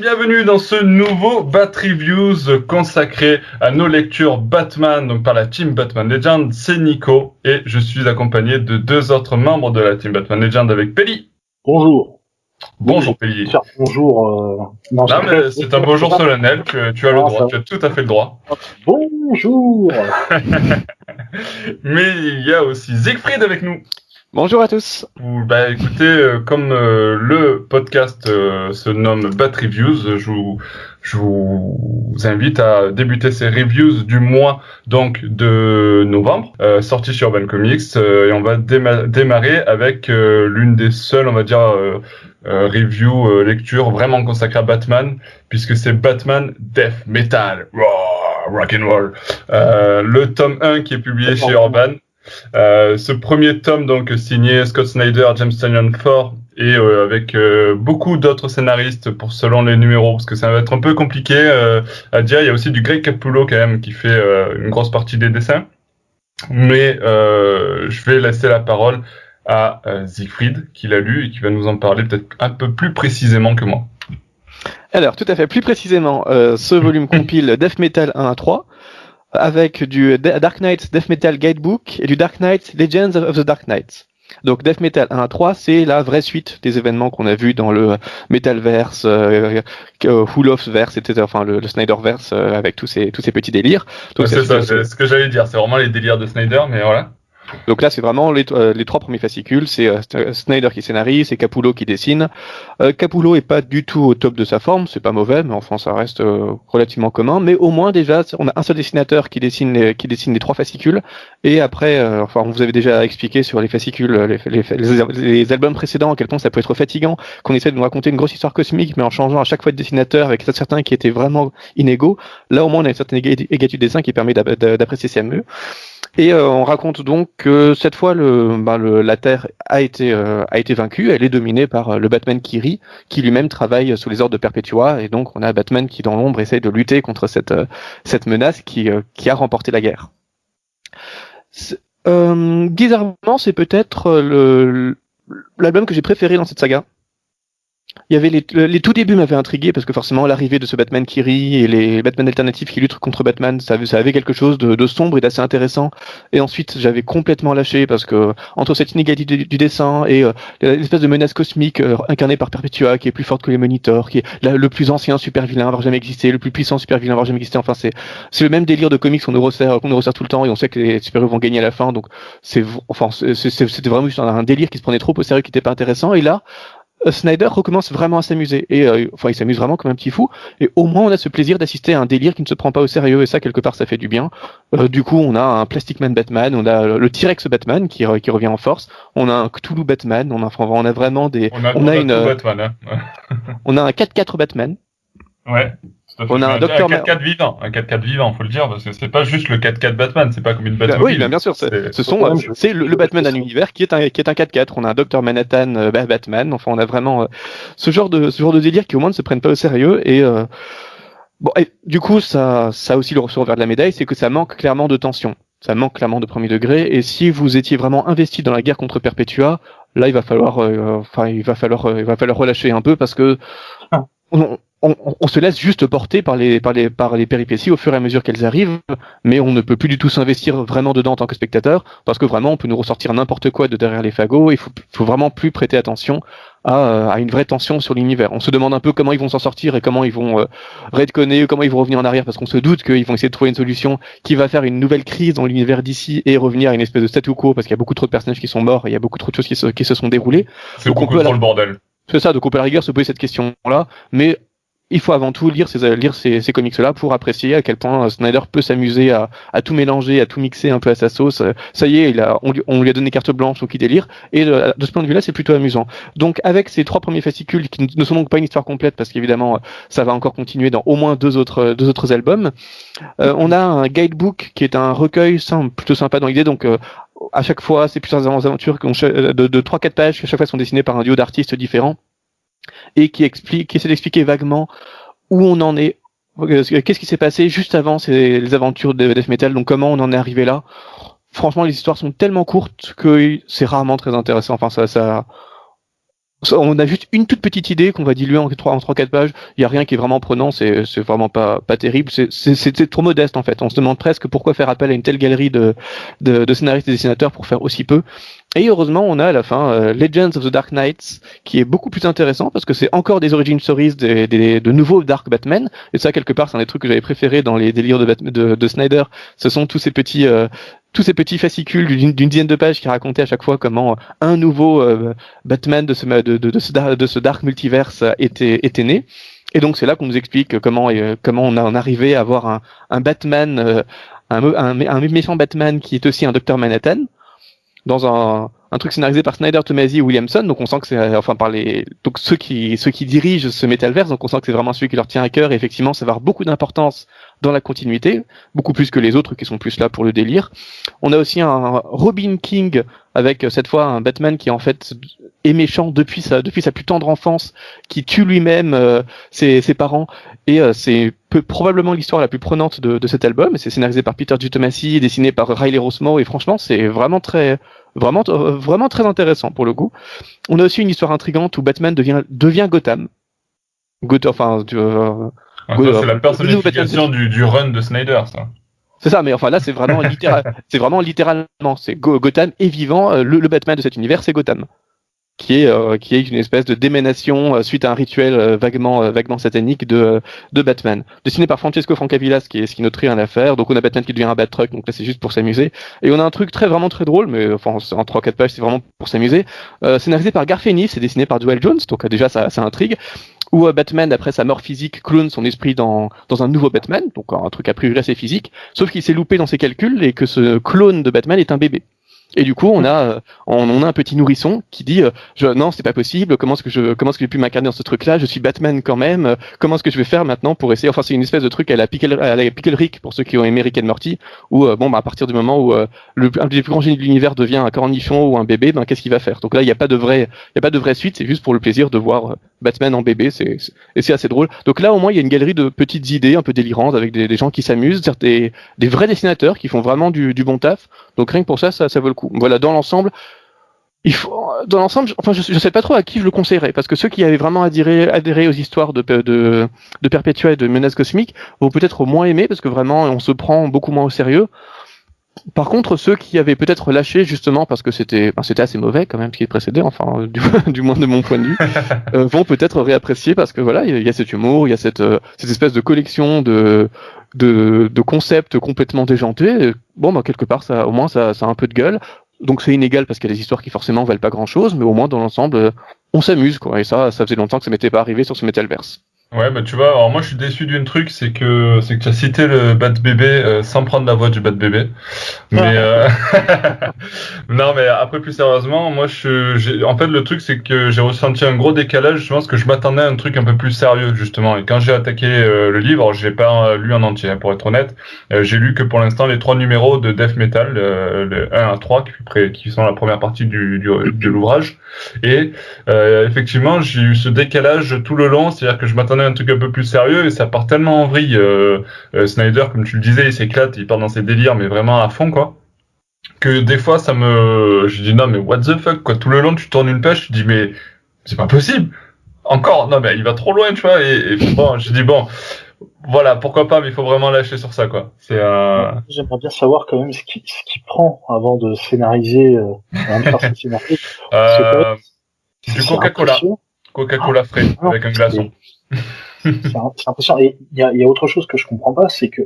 bienvenue dans ce nouveau Bat Reviews consacré à nos lectures Batman, donc par la team Batman Legend, c'est Nico, et je suis accompagné de deux autres membres de la team Batman Legend avec Peli. Bonjour. Bonjour Peli. Bonjour. Euh... Non, mais c'est un bonjour solennel, tu, tu as le droit, tu as tout à fait le droit. Bonjour. mais il y a aussi Siegfried avec nous. Bonjour à tous. Bah écoutez, euh, comme euh, le podcast euh, se nomme Bat Reviews, je vous, je vous invite à débuter ces reviews du mois donc de novembre, sorti sur Urban Comics, et on va démarrer avec l'une des seules, on va dire, review lecture vraiment consacrée à Batman, puisque c'est Batman Death Metal, rock and roll, le tome 1 qui est publié chez Urban. Euh, ce premier tome, donc signé Scott Snyder, James Tynion Ford, et euh, avec euh, beaucoup d'autres scénaristes pour selon les numéros, parce que ça va être un peu compliqué à dire. Il y a aussi du Greg Capullo quand même qui fait une grosse partie des dessins. Mais je vais laisser la parole à Siegfried, qui l'a lu et qui va nous en parler peut-être un peu plus précisément que moi. Alors, tout à fait, plus précisément, ce volume compile Death Metal 1 à 3, avec du Dark Knight Death Metal Guidebook et du Dark Knight Legends of the Dark Knight. Donc Death Metal 1 à 3, c'est la vraie suite des événements qu'on a vus dans le Metalverse, euh, euh Verse, etc. Enfin le, le Snyderverse euh, avec tous ces tous ces petits délires. c'est ça, c'est ce que j'allais dire. C'est vraiment les délires de Snyder, mais voilà. Donc là, c'est vraiment les, euh, trois premiers fascicules. C'est euh, Snyder qui scénarise, c'est Capullo qui dessine. Euh, Capullo est pas du tout au top de sa forme, c'est pas mauvais, mais enfin ça reste euh, relativement commun. Mais au moins déjà, on a un seul dessinateur qui dessine les, qui dessine les trois fascicules. Et après, enfin, on vous avait déjà expliqué sur les fascicules, les, albums précédents, à quel point ça peut être fatigant, qu'on essaie de nous raconter une grosse histoire cosmique, mais en changeant à chaque fois de dessinateur, avec certains qui étaient vraiment inégaux. Là, au moins, on a une certaine égalité de dessin qui permet d'apprécier ça mieux. Et euh, on raconte donc que cette fois, bah, la Terre a été, euh, a été vaincue. Elle est dominée par euh, le Batman Kiri, qui lui-même travaille sous les ordres de Perpetua. Et donc, on a Batman qui, dans l'ombre, essaye de lutter contre cette, menace qui, qui a remporté la guerre. bizarrement, c'est peut-être l'album que j'ai préféré dans cette saga il y avait les, les tout débuts m'avaient intrigué parce que forcément l'arrivée de ce Batman qui rit et les Batman alternatifs qui luttent contre Batman, ça, ça avait quelque chose de, sombre et d'assez intéressant. Et ensuite j'avais complètement lâché parce que entre cette inégalité du, dessin et euh, l'espèce de menace cosmique euh, incarnée par Perpetua qui est plus forte que les monitors, qui est le plus ancien super vilain à avoir jamais existé, le plus puissant super vilain à avoir jamais existé. Enfin c'est c'est le même délire de comics qu'on nous resserre qu'on nous resserre tout le temps et on sait que les super héros vont gagner à la fin. Donc c'est enfin c'était vraiment juste un, un, délire qui se prenait trop au sérieux, qui était pas intéressant. Et là Snyder recommence vraiment à s'amuser et euh, enfin il s'amuse vraiment comme un petit fou et au moins on a ce plaisir d'assister à un délire qui ne se prend pas au sérieux et ça quelque part ça fait du bien. Euh, du coup on a un Plastic Man Batman, on a le T-Rex Batman qui, qui revient en force, on a un Cthulhu Batman, on a on a vraiment des on a, on a, une Batman, hein. on a un 4-4 Batman. Ouais. On a un docteur 4-4 vivant, un 4-4 vivant, faut le dire, parce que c'est pas juste le 4-4 Batman, c'est pas comme une Batman. Oui, bien, sûr, ce sont, c'est le, Batman d'un univers qui est un, qui est un 4-4. On a un Docteur Manhattan euh, Batman. Enfin, on a vraiment euh, ce genre de, ce genre de délire qui au moins ne se prennent pas au sérieux et euh, bon, et, du coup, ça, ça aussi le ressort vers de la médaille, c'est que ça manque clairement de tension. Ça manque clairement de premier degré. Et si vous étiez vraiment investi dans la guerre contre Perpetua, là, il va falloir, enfin, il va falloir, il va falloir relâcher un peu parce que ah. on, on, on, se laisse juste porter par les, par les, par les péripéties au fur et à mesure qu'elles arrivent, mais on ne peut plus du tout s'investir vraiment dedans en tant que spectateur, parce que vraiment on peut nous ressortir n'importe quoi de derrière les fagots, il faut, faut vraiment plus prêter attention à, à une vraie tension sur l'univers. On se demande un peu comment ils vont s'en sortir et comment ils vont euh, redconner, comment ils vont revenir en arrière, parce qu'on se doute qu'ils vont essayer de trouver une solution qui va faire une nouvelle crise dans l'univers d'ici et revenir à une espèce de statu quo, parce qu'il y a beaucoup trop de personnages qui sont morts et il y a beaucoup trop de choses qui se, qui se sont déroulées. C'est beaucoup trop le bordel. C'est ça, donc on peut à la rigueur se poser cette question-là, mais il faut avant tout lire ces, lire ces, ces comics-là pour apprécier à quel point Snyder peut s'amuser à, à, tout mélanger, à tout mixer un peu à sa sauce. Ça y est, il a, on, lui, a donné carte blanche au qui délire, et de, ce point de vue-là, c'est plutôt amusant. Donc avec ces trois premiers fascicules, qui ne sont donc pas une histoire complète, parce qu'évidemment, ça va encore continuer dans au moins deux autres, deux autres albums, euh, on a un guidebook qui est un recueil plutôt sympa dans l'idée, donc euh, à chaque fois, c'est plusieurs aventures de, de 3-4 pages qui à chaque fois sont dessinées par un duo d'artistes différents et qui explique, qui essaie d'expliquer vaguement où on en est, euh, qu'est-ce qui s'est passé juste avant ces, les aventures de Death Metal, donc comment on en est arrivé là. Franchement, les histoires sont tellement courtes que c'est rarement très intéressant. Enfin, ça, ça, on a juste une toute petite idée qu'on va diluer en 3 en 3 4 pages. Il y a rien qui est vraiment prenant, c'est c'est vraiment pas pas terrible, c'est c'est trop modeste en fait. On se demande presque pourquoi faire appel à une telle galerie de de, de scénaristes et dessinateurs pour faire aussi peu. Et heureusement, on a à la fin euh, Legends of the Dark Knights, qui est beaucoup plus intéressant parce que c'est encore des origin stories des, des, de nouveaux Dark Batman. Et ça, quelque part, c'est un des trucs que j'avais préféré dans les délires de, de, de, Snyder. Ce sont tous ces petits euh, tous ces petits fascicules d'une dizaine de pages qui racontaient à chaque fois comment un nouveau euh, Batman de ce, dark multiverse était, était né. Et donc c'est là qu'on nous explique comment, euh, comment on a arrivé à avoir un, Batman, euh, méchant Batman qui est aussi un Docteur Manhattan, dans un, un truc scénarisé par Snyder, Tomasi et Williamson. Donc on sent que c'est enfin par les donc ceux qui ceux qui dirigent ce Metalverse. Donc on sent que c'est vraiment celui qui leur tient à cœur. Et effectivement, ça va avoir beaucoup d'importance dans la continuité, beaucoup plus que les autres qui sont plus là pour le délire. On a aussi un Robin King avec euh, cette fois un Batman qui en fait est méchant depuis sa depuis sa plus tendre enfance, qui tue lui-même euh, ses, ses, parents et euh, c'est probablement l'histoire la plus prenante de, de cet album. C'est scénarisé par Peter G. Tomasi et dessiné par Riley Rossmo et franchement c'est vraiment très Vraiment, euh, vraiment très intéressant pour le coup. On a aussi une histoire intrigante où Batman devient, devient Gotham. Gotham, enfin, euh, c'est la personnification du, du, run de Snyder, ça. C'est ça, mais enfin là, c'est vraiment, littéral, c'est vraiment littéralement, c'est Gotham est vivant. Euh, le, le, Batman de cet univers, c'est Gotham qui est euh, qui est une espèce de déménation euh, suite à un rituel euh, vaguement vaguement satanique de de Batman. Dessiné par Francesco Francavilla qui est ce qui notre rien à faire donc on a Batman qui devient un Bat Truck donc là c'est juste pour s'amuser. Et on a un truc très vraiment très drôle mais enfin en trois quatre pages c'est vraiment pour s'amuser. Scénarisé par Garfeni c'est dessiné par Duel Jones. Donc déjà ça ça intrigue. Où Batman, après sa mort physique, clone son esprit dans, dans un nouveau Batman, donc un truc a priori assez physique, sauf qu'il s'est loupé dans ses calculs et que ce clone de Batman est un bébé. Et du coup, on a, euh, on, a un petit nourrisson qui dit, euh, je, non, c'est pas possible. Comment est-ce que je, comment est-ce que j'ai pu m'incarner dans ce truc-là? Je suis Batman quand même. Euh, comment est-ce que je vais faire maintenant pour essayer Enfin, c'est une espèce de truc à la Pickle, à la Pickle pour ceux qui ont aimé Rick and Morty, où bon, bah, à partir du moment où le, un des plus grands génies de l'univers devient un cornichon ou un bébé, ben qu'est-ce qu'il va faire? Donc là, il n'y a pas de il a pas de vraie suite. C'est juste pour le plaisir de voir Batman en bébé. C'est, et c'est assez drôle. Donc là, au moins, il y a une galerie de petites idées un peu délirantes avec des, gens qui s'amusent, des, des vrais dessinateurs qui font vraiment du, du bon taf. Donc rien que pour ça, ça, ça vaut le coup. Voilà, dans l'ensemble il faut, dans l'ensemble, enfin, je, je sais pas trop à qui je le conseillerais, parce que ceux qui avaient vraiment adhéré, adhéré aux histoires de, de, de Perpetua et de Menace Cosmique vont peut-être moins aimer, parce que vraiment, on se prend beaucoup moins au sérieux. Par contre, ceux qui avaient peut-être lâché justement parce que c'était c'était assez mauvais quand même ce qui précédait, enfin du, du, moins de mon point de vue, euh, vont peut-être réapprécier parce que voilà, il y, a cet humour, il y a cette, euh, cette espèce de collection de, de, de concepts complètement déjantés. Bon, bah, quelque part, ça, au moins, ça, ça a un peu de gueule. Donc c'est inégal parce qu'il y a des histoires qui forcément valent pas grand chose, mais au moins dans l'ensemble, euh, on s'amuse quoi. Et ça, ça faisait longtemps que ça m'était pas arrivé sur ce Metalverse. Ouais, bah tu vois, alors moi je suis déçu d'une truc, c'est que c'est que tu as cité le Bat Bébé euh, sans prendre la voix du Bat Bébé. Mais euh... non, mais après plus sérieusement, moi je, en fait le truc c'est que j'ai ressenti un gros décalage. Je pense que je m'attendais à un truc un peu plus sérieux justement. Et quand j'ai attaqué euh, le livre, je l'ai pas lu en entier, hein, pour être honnête. Euh, j'ai lu que pour l'instant les trois numéros de Death Metal, le 1 à 3, qui, qui sont la première partie du, du de l'ouvrage. Et effectivement, j'ai eu ce décalage tout le long, c'est-à-dire que je m'attendais un truc un peu plus sérieux et ça part tellement en vrille. Euh, euh, Snyder, comme tu le disais, il s'éclate, il part dans ses délires, mais vraiment à fond, quoi. Que des fois, ça me, je dis non, mais what the fuck, quoi. Tout le long, tu tournes une pêche, tu dis mais c'est pas possible. Encore, non, mais il va trop loin, tu vois. Et, bon, je dis bon, voilà, pourquoi pas, mais il faut vraiment lâcher sur ça, quoi. C'est. Euh... J'aimerais bien savoir quand même ce qu'il ce prend avant de scénariser, euh, avant de faire son scénario. Euh, du Coca-Cola. Coca-Cola frais ah, avec un glaçon c'est impressionnant. Et il y a, y a, autre chose que je comprends pas, c'est que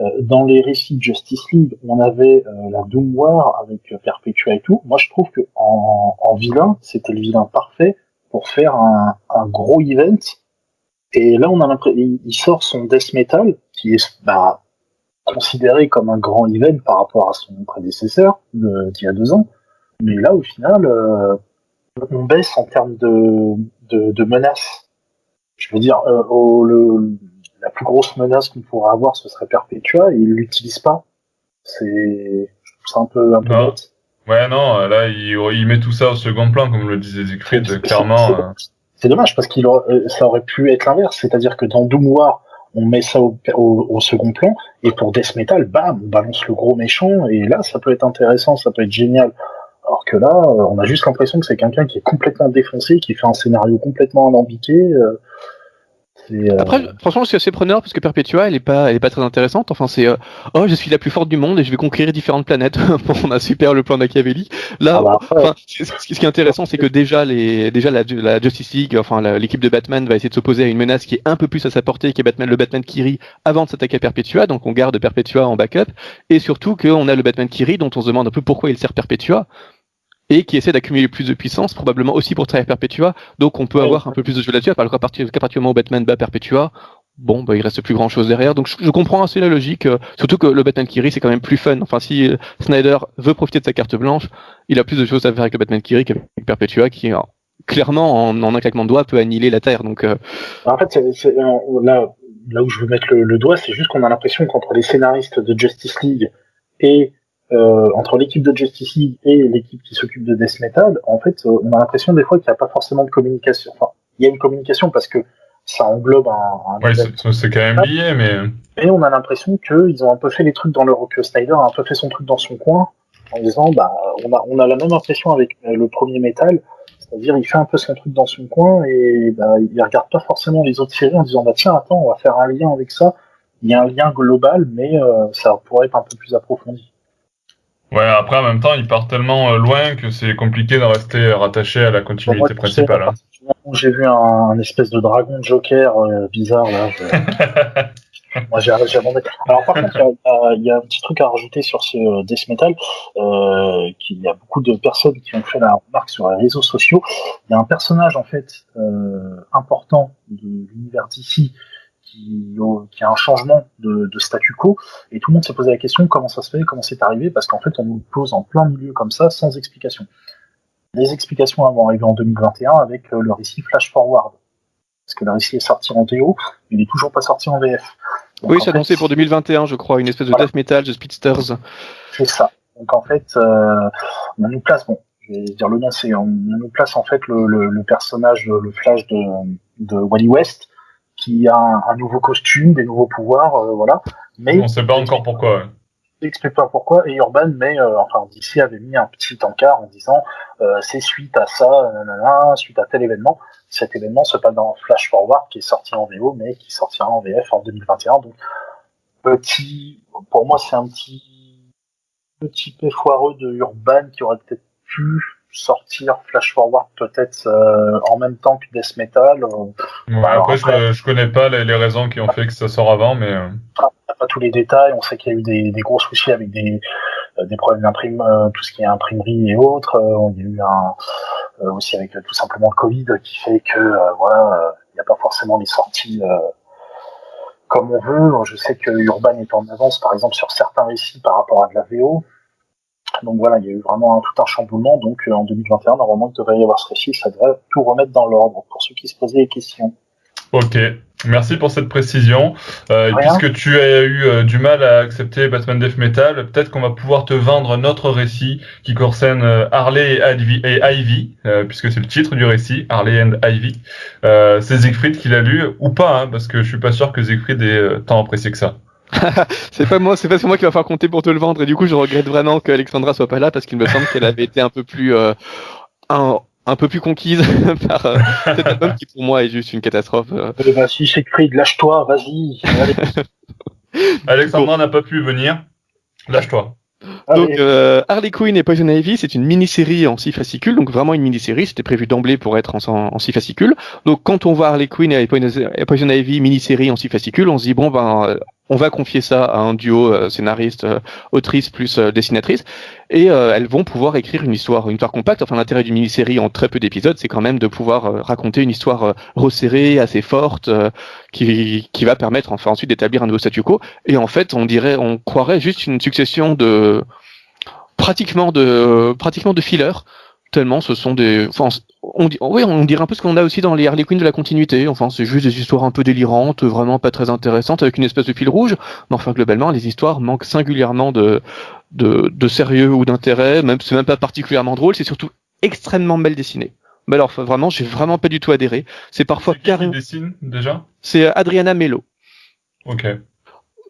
euh, dans les récits de Justice League, on avait euh, la Doom War avec euh, Perpetua et tout. Moi, je trouve que en, en vilain, c'était le vilain parfait pour faire un, un gros event. Et là, on a l'impression, il, sort son Death Metal, qui est bah, considéré comme un grand event par rapport à son prédécesseur d'il y a deux ans. Mais là, au final, euh, on baisse en termes de, de, de menaces je veux dire, euh, le, la plus grosse menace qu'on pourrait avoir, ce serait Perpetua, et il l'utilise pas. C'est, je trouve ça un peu, un peu bête. Ouais, non, là, il, il, met tout ça au second plan, comme le disait Siegfried, clairement. Euh. C'est dommage, parce qu'il euh, ça aurait pu être l'inverse, c'est-à-dire que dans Doom War, on met ça au, au, au, second plan, et pour Death Metal, bam, on balance le gros méchant, et là, ça peut être intéressant, ça peut être génial. Que là, on a juste l'impression que c'est quelqu'un qui est complètement défoncé, qui fait un scénario complètement alambiqué. Euh, Après, franchement, je suis assez preneur parce que Perpetua, elle est pas, elle est pas très intéressante. Enfin, c'est euh, oh, je suis la plus forte du monde et je vais conquérir différentes planètes. on a super le plan Machiavelli. Là, ah bah, ce qui est intéressant, c'est que déjà les, déjà la, la Justice League, enfin l'équipe de Batman va essayer de s'opposer à une menace qui est un peu plus à sa portée, qui est Batman, le Batman Kiri, avant de s'attaquer à Perpetua. Donc on garde Perpetua en backup et surtout qu'on a le Batman Kiri dont on se demande un peu pourquoi il sert Perpetua et qui essaie d'accumuler plus de puissance, probablement aussi pour travailler Perpetua. Donc on peut avoir un peu plus de jeu là-dessus, qu'à partir, du moment où Batman bat Perpetua, bon, bah, il reste plus grand chose derrière. Donc je, comprends assez la logique, euh, surtout que le Batman Kiri c'est quand même plus fun. Enfin, si euh, Snyder veut profiter de sa carte blanche, il a plus de choses à faire avec le Batman Kiri qu'avec Perpetua, qui clairement en, un claquement de doigts peut annihiler la Terre. Donc euh, en fait, c'est, là, là où je veux mettre le, le doigt, c'est juste qu'on a l'impression qu'entre les scénaristes de Justice League et euh, entre l'équipe de Justice League et l'équipe qui s'occupe de Death Metal, en fait, euh, on a l'impression des fois qu'il n'y a pas forcément de communication. Enfin, il y a une communication parce que ça englobe un. un ouais, c'est quand même lié, mais. Et on a l'impression qu'ils ont un peu fait les trucs dans leur que Snyder a un peu fait son truc dans son coin, en disant, bah, on a, on a la même impression avec euh, le premier Metal, c'est-à-dire il fait un peu son truc dans son coin et bah, il regarde pas forcément les autres séries en disant, bah tiens, attends, on va faire un lien avec ça. Il y a un lien global, mais ça pourrait être un peu plus approfondi. Ouais, après en même temps, il part tellement euh, loin que c'est compliqué de rester rattaché à la continuité principale. Hein. J'ai vu un, espèce de dragon Joker euh, bizarre là. Moi, j'ai abandonné. Alors, par contre, il y, a un petit truc à rajouter sur ce euh, Death Metal, euh, qu'il y a beaucoup de personnes qui ont fait la remarque sur les réseaux sociaux. Il y a un personnage, en fait, euh, important de l'univers d'ici qui, qui a un changement de, de, statu quo, et tout le monde s'est posé la question comment ça se fait, comment c'est arrivé, parce qu'en fait on nous pose en plein milieu comme ça, sans explication. Les explications vont arriver en 2021 avec euh, le récit Flash Forward. Parce que le récit est sorti en VO, mais il est toujours pas sorti en VF. oui, c'est annoncé pour 2021, je crois, une espèce de death metal de Speedsters. C'est ça. Donc en fait, euh, on nous place, bon, je vais dire le nom, c'est on, nous place en fait le, le, le personnage, le Flash de, de Wally West, qui a un, nouveau costume, des nouveaux pouvoirs, euh, voilà. Mais on sait pas encore pourquoi. Ouais. explique pas pourquoi. Et Urban, mais euh, enfin DC avait mis un petit encart en disant euh, c'est suite à ça, nanana, suite à tel événement. Cet événement se passe dans Flash Forward qui est sorti en VO, mais qui sortira en VF en 2021. Donc petit, pour moi c'est un petit petit peu foireux de Urban qui aurait peut-être pu sortir Flash Forward peut-être euh, en même temps que Death Metal. Euh, après, Je, connais pas les, raisons qui ont fait que ça sort avant, mais. Euh... Pas, tous les détails. On sait qu'il y a eu des, des, gros soucis avec des, euh, des problèmes d'imprimerie, tout ce qui est imprimerie et autres. il y a eu un aussi avec tout simplement le Covid qui fait que voilà, il n'y a pas forcément les sorties comme on veut. Je sais que Urban est en avance, par exemple, sur certains récits par rapport à de la VO. Donc voilà, il y a eu vraiment tout un chamboulement. Donc euh, en 2021, normalement, il devrait y avoir ce récit. Ça devrait tout remettre dans l'ordre pour ceux qui se posaient des questions. Ok, merci pour cette précision. Euh, puisque tu as eu euh, du mal à accepter Batman Death Metal, peut-être qu'on va pouvoir te vendre notre récit qui concerne Harley et Ivy, puisque c'est le titre du récit, Harley and Ivy. c'est Siegfried qui l'a lu, ou pas, hein, parce que je suis pas sûr que Siegfried ait tant apprécié que ça. c'est pas moi, c'est pas moi qui va faire compter pour te le vendre. Et du coup, je regrette vraiment qu'Alexandra soit pas là parce qu'il me semble qu'elle avait été un peu plus, euh, un, un, peu plus conquise par euh, cet album qui pour moi est juste une catastrophe. Euh. Eh ben, si c'est lâche-toi, vas-y. Alexandra n'a pas pu venir. Lâche-toi. Donc euh, Harley Quinn et Poison Ivy, c'est une mini-série en six fascicules, donc vraiment une mini-série, c'était prévu d'emblée pour être en, en, six fascicules. Donc quand on voit Harley Quinn et Poison Ivy mini-série en six fascicules, on se dit bon ben euh, on va confier ça à un duo euh, scénariste, euh, autrice plus dessinatrice, et elles vont pouvoir écrire une histoire, une histoire compacte. Enfin l'intérêt d'une mini-série en très peu d'épisodes, c'est quand même de pouvoir raconter une histoire resserrée, assez forte, qui, qui va permettre enfin ensuite d'établir un nouveau statu quo. Et en fait, on dirait, on croirait juste une succession de pratiquement de pratiquement de fillers tellement ce sont des enfin on, oui, on dirait un peu ce qu'on a aussi dans les Harley Quinn de la continuité. Enfin c'est juste des histoires un peu délirantes vraiment pas très intéressantes avec une espèce de fil rouge. Mais enfin globalement les histoires manquent singulièrement de de, de sérieux ou d'intérêt. Même c'est même pas particulièrement drôle c'est surtout extrêmement mal dessiné. Mais alors vraiment j'ai vraiment pas du tout adhéré. C'est parfois carrément dessine déjà? C'est Adriana Mello ok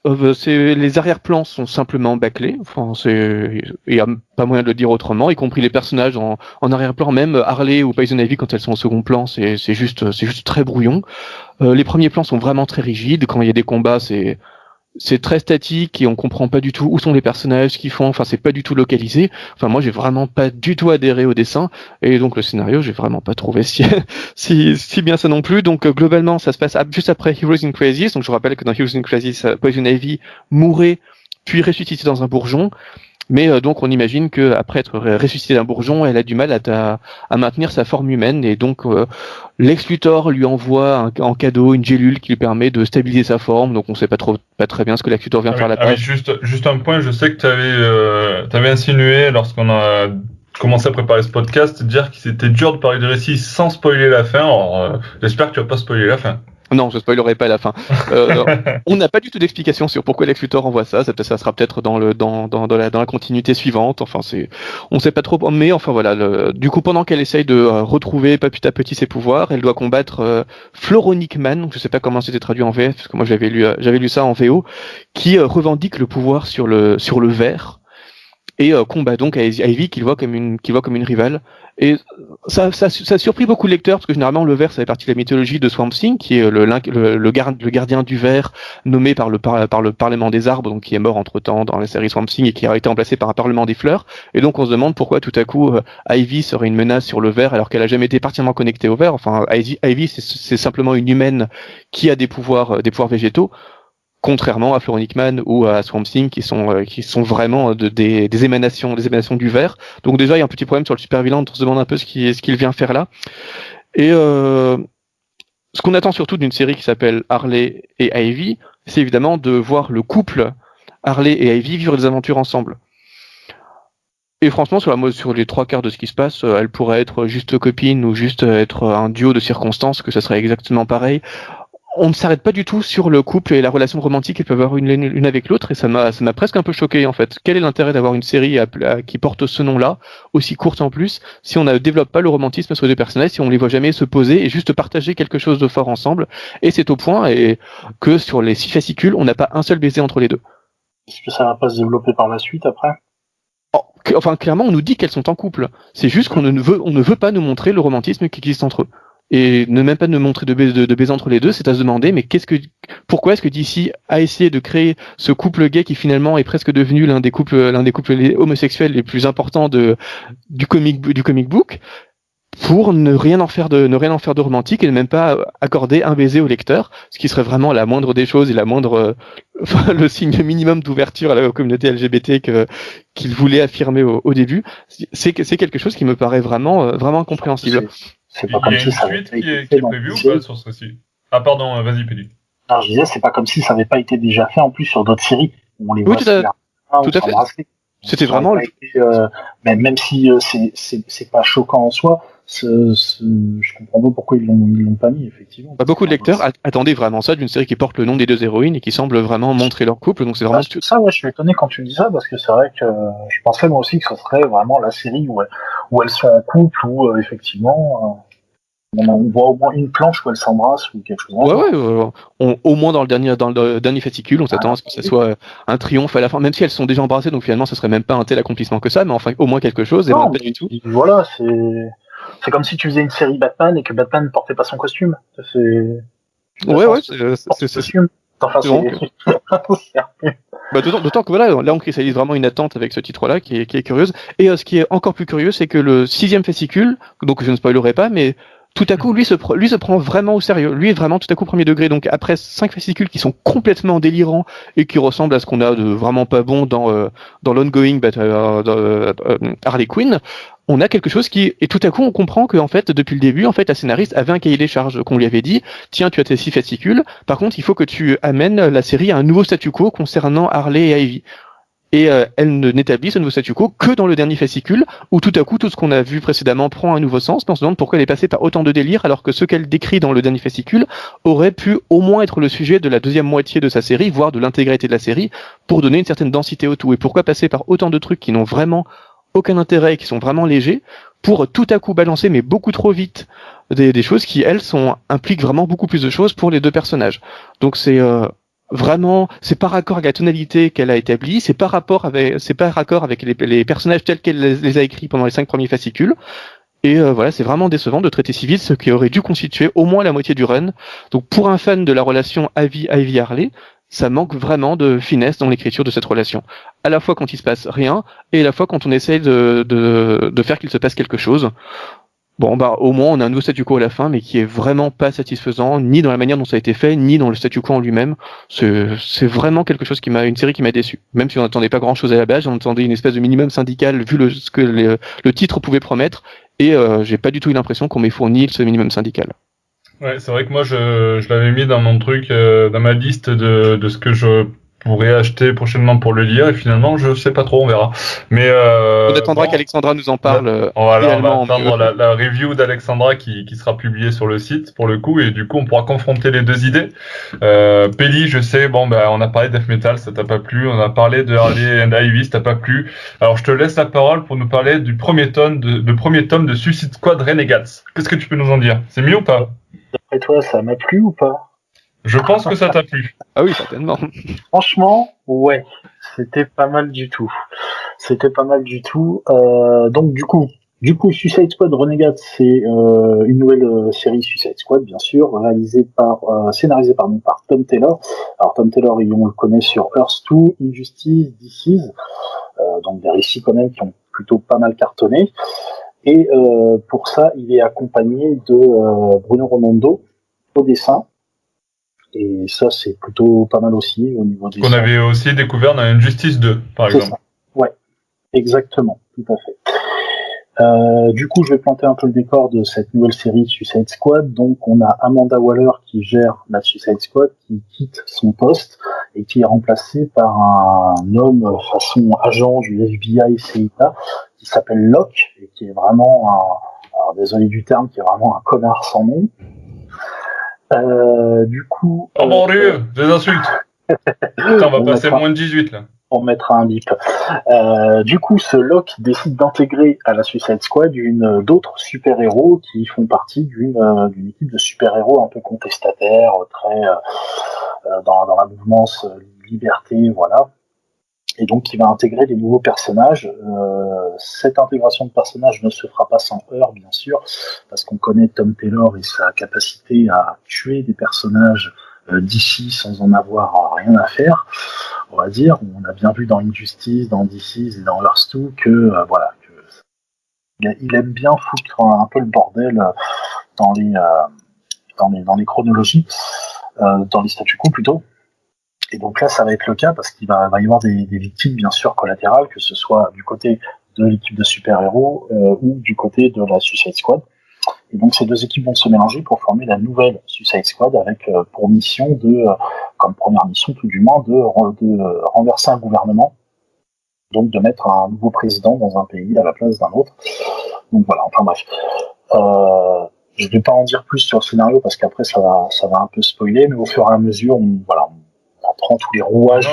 euh, c'est les arrière-plans sont simplement bâclés. Enfin, il y a pas moyen de le dire autrement, y compris les personnages en, arrière-plan, même Harley ou Poison Ivy quand elles sont au second plan, c'est c'est juste c'est juste très brouillon. Euh, les premiers plans sont vraiment très rigides. Quand il y a des combats, c'est c'est très statique et on comprend pas du tout où sont les personnages, ce qu'ils font. Enfin, c'est pas du tout localisé. Enfin, moi, j'ai vraiment pas du tout adhéré au dessin et donc le scénario, j'ai vraiment pas trouvé si, si, si bien ça non plus. Donc euh, globalement, ça se passe juste après Heroes in Crisis. Donc je rappelle que dans Heroes in Crisis, euh, Poison Ivy mourait puis ressuscité dans un bourgeon. Mais euh, donc on imagine que après être ressuscité d'un bourgeon, elle a du mal à, à maintenir sa forme humaine et donc euh, Lex Luthor lui envoie en cadeau une gélule qui lui permet de stabiliser sa forme. Donc on sait pas trop pas très bien ce que Lex Luthor vient ah faire oui, là-bas. ah juste juste un point, je sais que tu avais euh, avais insinué lorsqu'on a commencé à préparer ce podcast dire qu'il c'était dur de parler de récit sans spoiler la fin. Alors euh, j'espère que tu vas pas spoiler la fin. Non, je spoilerai pas à la fin. Euh, on n'a pas du tout d'explication sur pourquoi Lex Luthor envoie ça. Ça, ça sera peut-être dans le dans, dans, dans, la, dans la continuité suivante. Enfin, c'est on sait pas trop. Mais enfin voilà. Le, du coup, pendant qu'elle essaye de euh, retrouver petit à petit ses pouvoirs, elle doit combattre euh, Floronic Man. Je sais pas comment c'était traduit en VF parce que moi j'avais lu euh, j'avais lu ça en VO, qui euh, revendique le pouvoir sur le sur le verre et euh, combat donc Ivy qu'il voit comme une qu'il voit comme une rivale. Et ça, ça, ça a surpris beaucoup de lecteurs parce que généralement le verre ça fait partie de la mythologie de Swamp Thing qui est le, le, le, le gardien du verre nommé par le, par, le parlement des arbres donc qui est mort entre temps dans la série Swamp Thing et qui a été remplacé par un parlement des fleurs. Et donc on se demande pourquoi tout à coup euh, Ivy serait une menace sur le verre alors qu'elle a jamais été particulièrement connectée au verre enfin Ivy, Ivy c'est simplement une humaine qui a des pouvoirs euh, des pouvoirs végétaux contrairement à Floronic Man ou à Swamp Thing qui sont euh, qui sont vraiment de, des, émanations des émanations du verre. Donc déjà il y a un petit problème sur le super vilain, on se demande un peu ce qu'il ce qu'il vient faire là. Et euh, ce qu'on attend surtout d'une série qui s'appelle Harley et Ivy, c'est évidemment de voir le couple Harley et Ivy vivre des aventures ensemble. Et franchement, sur, la, sur les trois quarts de ce qui se passe, elle pourrait être juste copine ou juste être un duo de circonstances, que ça serait exactement pareil on ne s'arrête pas du tout sur le couple et la relation romantique qu'ils peuvent avoir une, une avec l'autre et ça m'a ça m'a presque un peu choqué en fait. Quel est l'intérêt d'avoir une série à, à, qui porte ce nom-là, aussi courte en plus, si on ne développe pas le romantisme sur les deux personnages, si on les voit jamais se poser et juste partager quelque chose de fort ensemble? Et c'est au point et que sur les six fascicules, on n'a pas un seul baiser entre les deux. Est-ce que ça va pas se développer par la suite après? Oh, Enfin, clairement, on nous dit qu'elles sont en couple. C'est juste qu'on ne veut, on ne veut pas nous montrer le romantisme qui existe entre eux et ne même pas de montrer de baiser, entre les deux, c'est à se demander, mais qu'est-ce que, pourquoi est-ce que DC a essayé de créer ce couple gay qui finalement est presque devenu l'un des couples, l'un des couples homosexuels les plus importants de, du comic, du comic book, pour ne rien en faire de, ne rien en faire de romantique et ne même pas accorder un baiser au lecteur, ce qui serait vraiment la moindre des choses et la moindre, enfin, le signe minimum d'ouverture à la communauté LGBT que, qu'il voulait affirmer au, au début. C'est, c'est quelque chose qui me paraît vraiment, vraiment incompréhensible. C'est pas comme si ça avait pas été fait Ah pardon, euh, vas-y Pédi. Alors, je disais, c'est pas comme si ça avait pas été déjà fait en plus sur d'autres séries. On les Oui, voit tout à- se faire un, tout à fait. C'était vraiment été, euh, même, même si euh, c'est- c'est c'est pas choquant en soi, ce, ce, je comprends pas pourquoi ils l'ont l'ont pas mis effectivement. Bah, beaucoup de lecteurs a- attendaient vraiment ça d'une série qui porte le nom des deux héroïnes et qui semble vraiment montrer leur couple. Donc c'est vraiment Ah, ça, ouais, je suis étonné quand tu me dis ça parce que c'est vrai que euh, je pensais moi aussi que ce serait vraiment la série où, elles- où elles sont en couple où euh, effectivement euh, on, on voit au moins une planche où elles s'embrassent ou quelque chose. Ouais, ouais, on- au moins dans le dernier, dans le dernier fascicule, on s'attend à ce que ça soit euh, un triomphe à la fin, même si elles sont déjà embrassées, donc finalement, ça serait même pas un tel accomplissement que ça, mais enfin, au moins quelque chose, et Non, ben, pas mais- du tout. Voilà, c'est c'est comme si tu faisais une série Batman et que Batman ne portait pas son costume. C'est Ouais, ouais, c'est- costume. Enfin, bah, d'autant, d'autant que voilà, là, on cristallise vraiment une attente avec ce titre-là, qui est, qui est curieuse. Et euh, ce qui est encore plus curieux, c'est que le sixième fascicule, donc je ne spoilerai pas, mais tout à coup, lui se, lui se prend vraiment au sérieux. Lui est vraiment tout à coup premier degré. Donc après cinq fascicules qui sont complètement délirants et qui ressemblent à ce qu'on a de vraiment pas bon dans euh, dans l'ongoing euh, euh, Harley Quinn, on a quelque chose qui et tout à coup on comprend que en fait depuis le début en fait la scénariste avait un cahier des charges qu'on lui avait dit tiens tu as tes six fascicules par contre il faut que tu amènes la série à un nouveau statu quo concernant Harley et Ivy et euh, elle ne n'établit ce nouveau statu quo que dans le dernier fascicule, où tout à coup tout ce qu'on a vu précédemment prend un nouveau sens. Mais on se demande pourquoi elle est passée par autant de délire, alors que ce qu'elle décrit dans le dernier fascicule aurait pu au moins être le sujet de la deuxième moitié de sa série, voire de l'intégralité de la série, pour donner une certaine densité au tout. Et pourquoi passer par autant de trucs qui n'ont vraiment aucun intérêt qui sont vraiment légers, pour tout à coup balancer, mais beaucoup trop vite, des, des choses qui, elles, sont, impliquent vraiment beaucoup plus de choses pour les deux personnages. Donc c'est... Euh, vraiment, c'est par accord avec la tonalité qu'elle a établie, c'est par rapport avec, c'est par accord avec les, personnages tels qu'elle les, a écrits pendant les cinq premiers fascicules. Et euh, voilà, c'est vraiment décevant de traiter si vite ce qui aurait dû constituer au moins la moitié du run. Donc pour un fan de la relation Ivy Harley, ça manque vraiment de finesse dans l'écriture de cette relation. À la fois quand il se passe rien, et à la fois quand on essaye de, de, de faire qu'il se passe quelque chose. Bon, bah, au moins, on a un nouveau statu quo à la fin, mais qui est vraiment pas satisfaisant, ni dans la manière dont ça a été fait, ni dans le statu quo en lui-même. C'est vraiment quelque chose qui m'a, une série qui m'a déçu. Même si on n'attendait pas grand chose à la base, on attendait une espèce de minimum syndical vu le, ce que le, titre pouvait promettre, et euh, j'ai pas du tout eu l'impression qu'on m'ait fourni ce minimum syndical. Ouais, c'est vrai que moi, je, je l'avais mis dans mon truc, euh, dans ma liste de, de ce que je pourrais acheter prochainement pour le lire et finalement je sais pas trop on verra. Mais euh, on attendra qu'Alexandra nous en parle euh, voilà, on va attendre la, la, review d'Alexandra qui, qui, sera publiée sur le site pour le coup et du coup on pourra confronter les deux idées. Euh, Peli je sais bon ben on a parlé de Death Metal ça t'a pas plu. On a parlé de Harley and Ivy ça t'a pas plu. Alors je te laisse la parole pour nous parler du premier tome de, de premier tome de Suicide Squad Renegades. Qu'est-ce que tu peux nous en dire? C'est mieux ou pas? Et toi ça m'a plu ou pas? Je pense que ça t'a plu. Ah oui, certainement. Franchement, ouais, c'était pas mal du tout. C'était pas mal du tout. Euh, donc du coup, du coup, Suicide Squad Renegade, c'est euh, une nouvelle euh, série Suicide Squad, bien sûr, réalisée par, euh, scénarisée par Tom Taylor. Alors Tom Taylor, on le connaît sur Earth 2, Injustice, euh, donc des récits quand même qui ont plutôt pas mal cartonné. Et euh, pour ça, il est accompagné de Bruno Romondo au dessin, et ça, c'est plutôt pas mal aussi au niveau des. Qu'on avait aussi découvert dans Injustice 2, par exemple. Ça. Ouais, exactement, tout à fait. Euh, du coup, je vais planter un peu le décor de cette nouvelle série Suicide Squad. Donc, on a Amanda Waller qui gère la Suicide Squad, qui quitte son poste et qui est remplacé par un homme façon agent du FBI CIA qui s'appelle Locke et qui est vraiment un, alors désolé du terme, qui est vraiment un connard sans nom. Euh, du coup. Oh mon dieu, des insultes. on va passer moins de 18 là. On mettra un bip. Euh, du coup, ce Locke décide d'intégrer à la Suicide Squad une d'autres super-héros qui font partie d'une d'une équipe de super-héros un peu contestataires, très dans, dans la mouvance liberté, voilà et donc qui va intégrer des nouveaux personnages. Euh, cette intégration de personnages ne se fera pas sans heurts, bien sûr, parce qu'on connaît Tom Taylor et sa capacité à tuer des personnages euh, d'ici sans en avoir rien à faire, on va dire. On a bien vu dans Injustice, dans DC et dans Earth 2 que euh, voilà, que il aime bien foutre un, peu le bordel dans les dans les dans les chronologies, dans les statu quo plutôt. Et donc là, ça va être le cas parce qu'il va, y avoir des, victimes, bien sûr, collatérales, que ce soit du côté de l'équipe de super-héros euh, ou du côté de la Suicide Squad. Et donc ces deux équipes vont se mélanger pour former la nouvelle Suicide Squad avec euh, pour mission de, euh, comme première mission tout du moins, de, de renverser un gouvernement, donc de mettre un nouveau président dans un pays à la place d'un autre. Donc voilà, enfin bref. je ne vais pas en dire plus sur le scénario parce qu'après ça va, ça va un peu spoiler, mais au fur et à mesure, voilà, prend tous les rouages.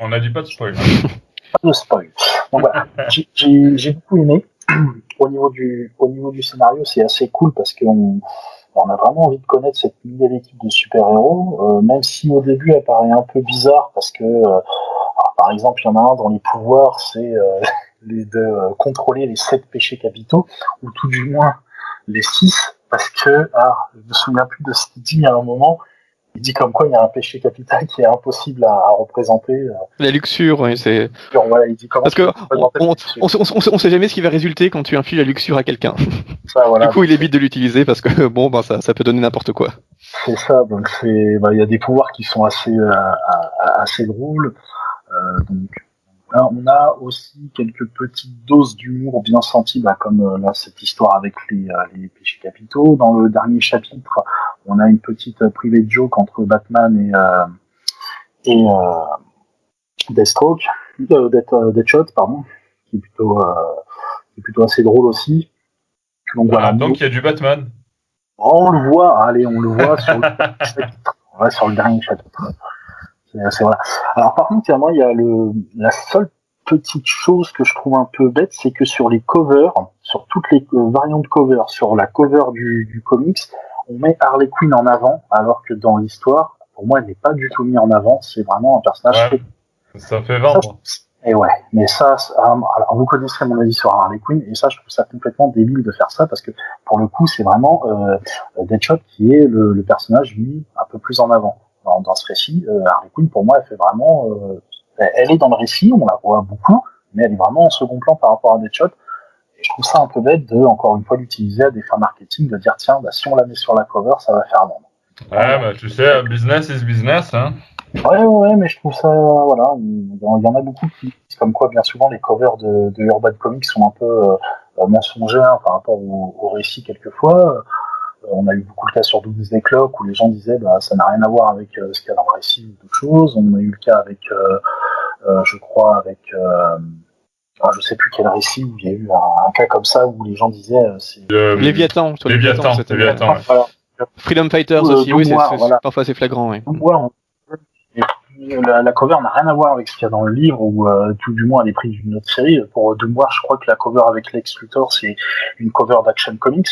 on n'a dit pas de spoil. Pas de spoil. j'ai beaucoup aimé. au niveau du, au niveau du scénario, c'est assez cool parce qu'on on a vraiment envie de connaître cette nouvelle équipe de super-héros, euh, même si au début elle paraît un peu bizarre parce que, euh, par exemple, il y en a un dont les pouvoirs, c'est euh, de contrôler les sept péchés capitaux, ou tout du moins les six, parce que, ah, je me souviens plus de ce qu'il dit à un moment, il dit comme quoi il y a un péché capital qui est impossible à, représenter. Euh. La luxure, oui, c'est. Voilà, il dit comment Parce que on, on, sait jamais ce qui va résulter quand tu infiles la luxure à quelqu'un. Voilà. du coup, il évite de l'utiliser parce que bon, ben ça, ça peut donner n'importe quoi. C'est ça. Donc c'est, bah, il y a des pouvoirs qui sont assez, euh, assez drôles. Euh, donc on a aussi quelques petites doses d'humour bien senties, bah, comme euh, là cette histoire avec les, euh, les, péchés capitaux. Dans le dernier chapitre, on a une petite euh, privée joke entre Batman et, et Deathstroke, Deathshot, pardon, qui est plutôt, qui est plutôt assez drôle aussi. Donc, voilà, donc il y a du Batman. On le voit, allez, on le voit sur le, ouais, sur le dernier chapitre. Alors par contre, il y a le, la seule petite chose que je trouve un peu bête, c'est que sur les covers, sur toutes les variantes de covers, sur la cover du, du comics, on met Harley Quinn en avant, alors que dans l'histoire, pour moi, elle n'est pas du tout mise en avant. C'est vraiment un personnage. Ouais, ça fait vendre. et ouais, mais ça, alors vous connaissez mon avis sur Harley Quinn, et ça, je trouve ça complètement débile de faire ça parce que pour le coup, c'est vraiment euh, Deadshot qui est le, le, personnage mis un peu plus en avant dans, dans ce récit. Euh, Harley Quinn, pour moi, elle fait vraiment, euh, elle est dans le récit, on la voit beaucoup, mais elle est vraiment en second plan par rapport à Deadshot. Et je trouve ça un peu bête de, encore une fois, l'utiliser à des fins marketing, de dire tiens, bah, si on la met sur la cover, ça va faire vendre. Ouais, bah, tu sais, business is business, hein. Ouais, ouais, mais je trouve ça, voilà, il y en a beaucoup qui, comme quoi, bien souvent, les covers de, de Urban Comics sont un peu euh, mensongers par rapport au, au récit quelquefois. Euh, on a eu beaucoup cas sur Doomsday Clock où les gens disaient, bah, ça n'a rien à voir avec euh, ce qu'il y a dans le récit ou d'autres choses. On a eu le cas avec, euh, je crois, avec, ah, je sais plus quel récit où il y a eu un, un cas comme ça où les gens disaient, c'est Léviathan, Léviathan, Léviathan, Freedom Fighters aussi, oui, voilà. parfois c'est flagrant. Oui. La, la, cover n'a rien à voir avec ce qu'il y a dans le livre, ou euh, tout du moins elle est prise d'une autre série. Pour Doomwar, je crois que la cover avec Lex Luthor, c'est une cover d'Action Comics.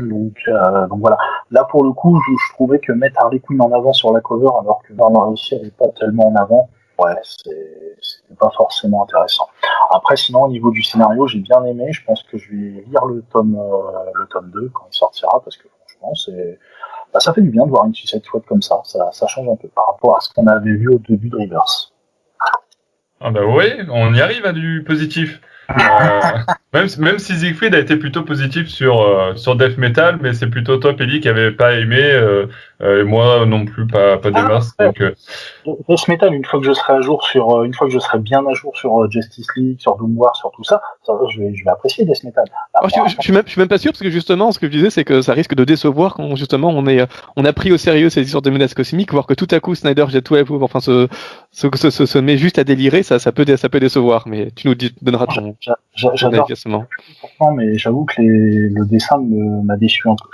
Donc, euh, donc voilà. Là, pour le coup, je, je, trouvais que mettre Harley Quinn en avant sur la cover, alors que récit, elle n'est pas tellement en avant, ouais, c'était pas forcément intéressant. Après, sinon, au niveau du scénario, j'ai bien aimé. Je pense que je vais lire le tome, euh, le tome 2 quand il sortira, parce que franchement, c'est bah, ça fait du bien de voir une Suicide Squad comme ça. ça. Ça change un peu par rapport à ce qu'on avait vu au début de Rivers. Ah bah oui, on y arrive à du positif. Euh, même, même si Siegfried a été plutôt positif sur, euh, sur Death Metal, mais c'est plutôt toi, Eli, qui avait pas aimé, euh, euh, et moi non plus, pas, pas des ah, masses. Ouais. Donc, euh... Death Metal, une fois que je serai à jour sur, une fois que je serai bien à jour sur Justice League, sur Doom War, sur tout ça, ça je, vais, je vais apprécier Death Metal. Alors, je, je, je, suis même, je suis même pas sûr, parce que justement, ce que je disais, c'est que ça risque de décevoir quand justement on est, on a pris au sérieux ces histoires de menaces cosmiques, voir que tout à coup Snyder Jet Web, enfin, se, se, se, se, met juste à délirer, ça, ça peut, ça peut décevoir, mais tu nous dis, donneras ton. J'adore. Mais j'avoue que les, le dessin m'a déçu un peu.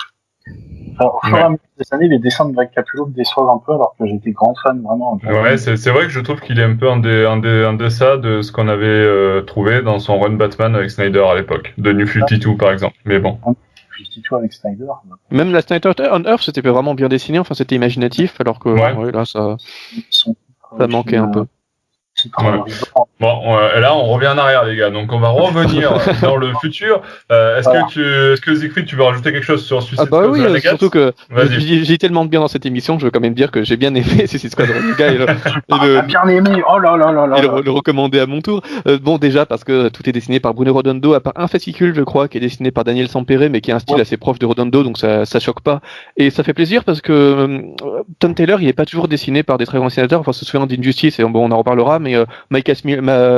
Alors, au fur et à mesure des années, les dessins de Greg Capullo me déçoivent un peu, alors que j'étais grand fan vraiment. Ouais, c'est vrai que je trouve qu'il est un peu en, dé, en, dé, en deçà de ce qu'on avait euh, trouvé dans son run Batman avec Snyder à l'époque, de New 52 par exemple. Mais bon. avec Snyder. Même la Snyder on Earth, c'était vraiment bien dessiné, enfin c'était imaginatif, alors que ouais. Ouais, là ça, ça manquait un peu. Ouais. Bon, euh, là, on revient en arrière, les gars. Donc, on va revenir dans le futur. Euh, est-ce que tu, est-ce que Siegfried, tu veux rajouter quelque chose sur Suicide ah bah oui, euh, surtout que j'ai tellement de bien dans cette émission je veux quand même dire que j'ai bien aimé Suicide Squad Renegade et le, ah, le bien aimé. Oh là là là là. Et le, le recommander à mon tour. Euh, bon, déjà parce que tout est dessiné par Bruno Rodondo, à part un fascicule, je crois, qui est dessiné par Daniel Sampere, mais qui a un style ouais. assez proche de Rodondo, donc ça, ça choque pas. Et ça fait plaisir parce que euh, Tom Taylor, il est pas toujours dessiné par des très grands dessinateurs. Enfin, se souvient d'Injustice et bon, on en reparlera, mais Mike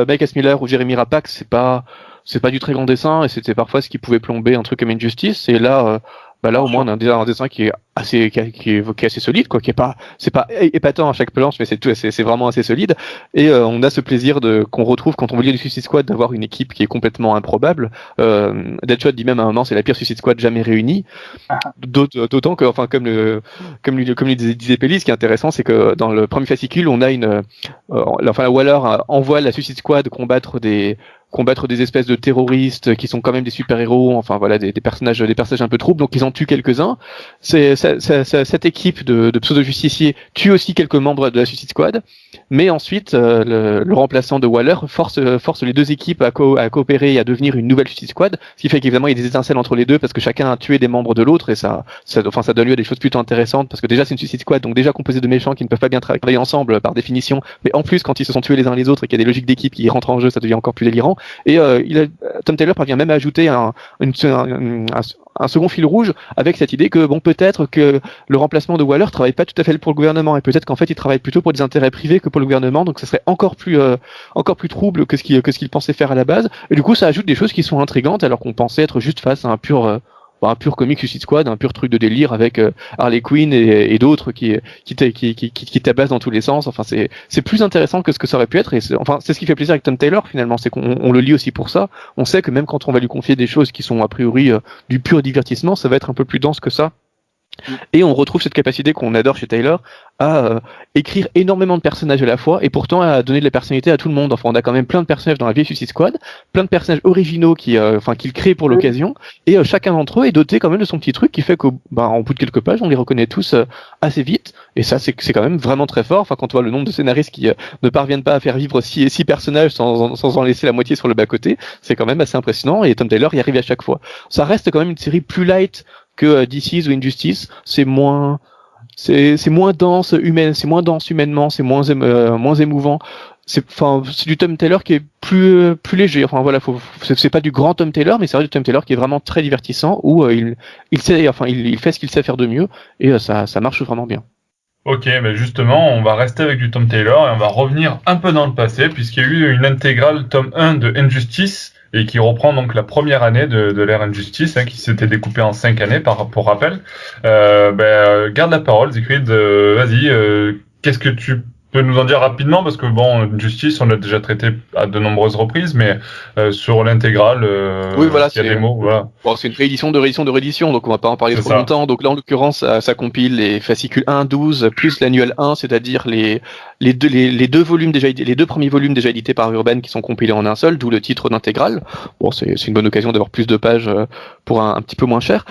Mike Miller ou Jeremy Rapax, c'est pas c'est pas du très grand dessin et c'était parfois ce qui pouvait plomber un truc comme Injustice. Et là, euh, bah là au moins on a un, un dessin qui est assez qui, est, qui est assez solide quoi, qui est pas c'est pas épatant à chaque planche, mais c'est tout c'est vraiment assez solide. Et euh, on a ce plaisir de qu'on retrouve quand on lit du Suicide Squad d'avoir une équipe qui est complètement improbable. Euh, Deadshot dit même à un moment c'est la pire Suicide Squad jamais réunie. D'autant que enfin comme le comme lui comme lui disait Pellis, ce qui est intéressant c'est que dans le premier fascicule on a une euh, enfin Waller envoie la Suicide Squad combattre des combattre des espèces de terroristes qui sont quand même des super-héros, enfin voilà, des, personnages, des personnages un peu troubles, donc ils en tuent quelques-uns. Cette équipe de, de pseudo-justiciers tue aussi quelques membres de la Suicide Squad, mais ensuite euh, le, le, remplaçant de Waller force, force les deux équipes à, coopérer et à devenir une nouvelle Suicide Squad, ce qui fait qu'évidemment il y a des étincelles entre les deux parce que chacun a tué des membres de l'autre et ça, ça, enfin ça donne lieu à des choses plutôt intéressantes parce que déjà c'est une Suicide Squad, donc déjà composée de méchants qui ne peuvent pas bien travailler ensemble par définition, mais en plus quand ils se sont tués les uns les autres et qu'il y a des logiques d'équipe qui rentrent en jeu, ça devient encore plus délirant. Et euh, il a, Tom Taylor parvient même à ajouter un, un, un, second fil rouge avec cette idée que bon peut-être que le remplacement de Waller travaille pas tout à fait pour le gouvernement et peut-être qu'en fait il travaille plutôt pour des intérêts privés que pour le gouvernement. Donc ça serait encore plus euh, encore plus trouble que ce qu'il que ce qu'il pensait faire à la base. Et du coup ça ajoute des choses qui sont intrigantes alors qu'on pensait être juste face à un pur euh, un pur comic Suicide Squad, un pur truc de délire avec euh, Harley Quinn et, d'autres qui qui, qui, qui, qui, tabassent dans tous les sens. Enfin, c'est c'est plus intéressant que ce que ça aurait pu être. Et enfin, c'est ce qui fait plaisir avec Tom Taylor finalement, c'est qu'on on le lit aussi pour ça. On sait que même quand on va lui confier des choses qui sont a priori euh, du pur divertissement, ça va être un peu plus dense que ça. Et on retrouve cette capacité qu'on adore chez Taylor à euh, écrire énormément de personnages à la fois et pourtant à donner de la personnalité à tout le monde. Enfin, on a quand même plein de personnages dans la vieille Suicide Squad, plein de personnages originaux qui, euh, enfin, qu'il crée pour l'occasion, et euh, chacun d'entre eux est doté quand même de son petit truc qui fait qu'au, bah, en bout de quelques pages, on les reconnaît tous assez vite. Et ça, c'est, c'est quand même vraiment très fort. Enfin, quand on voit le nombre de scénaristes qui ne parviennent pas à faire vivre six, six personnages sans, sans en laisser la moitié sur le bas côté, c'est quand même assez impressionnant. Et Tom Taylor y arrive à chaque fois. Ça reste quand même une série plus light que euh, DC's ou Injustice, c'est moins c'est moins dense humaine, c'est moins dense humainement, c'est moins euh, moins émouvant. C'est enfin c'est du Tom Taylor qui est plus plus léger. Enfin voilà, c'est pas du grand Tom Taylor, mais c'est vrai du Tom Taylor qui est vraiment très divertissant où euh, il il sait enfin il, il fait ce qu'il sait faire de mieux et ça ça marche vraiment bien. Ok, mais justement, on va rester avec du Tom Taylor et on va revenir un peu dans le passé puisqu'il y a eu une intégrale tome 1 de Injustice et qui reprend donc la première année de, de l'ère Injustice, hein, qui s'était découpée en cinq années par pour rappel. Euh, ben, euh, garde la parole, Zikrid. Euh, vas-y, euh, qu'est-ce que tu peux nous en dire rapidement parce que bon, justice, on l'a déjà traité à de nombreuses reprises, mais euh, sur l'intégrale, euh, oui, voilà, il y a des mots. Voilà. Bon, c'est une réédition de réédition de réédition, donc on va pas en parler trop longtemps. Donc là, en l'occurrence, ça, ça, compile les fascicules 1, 12 plus l'annuel 1, c'est-à-dire les les deux les, les, deux volumes déjà les deux premiers volumes déjà édités par Urban qui sont compilés en un seul, d'où le titre d'intégrale. Bon, c'est une bonne occasion d'avoir plus de pages euh, pour un, un petit peu moins cher.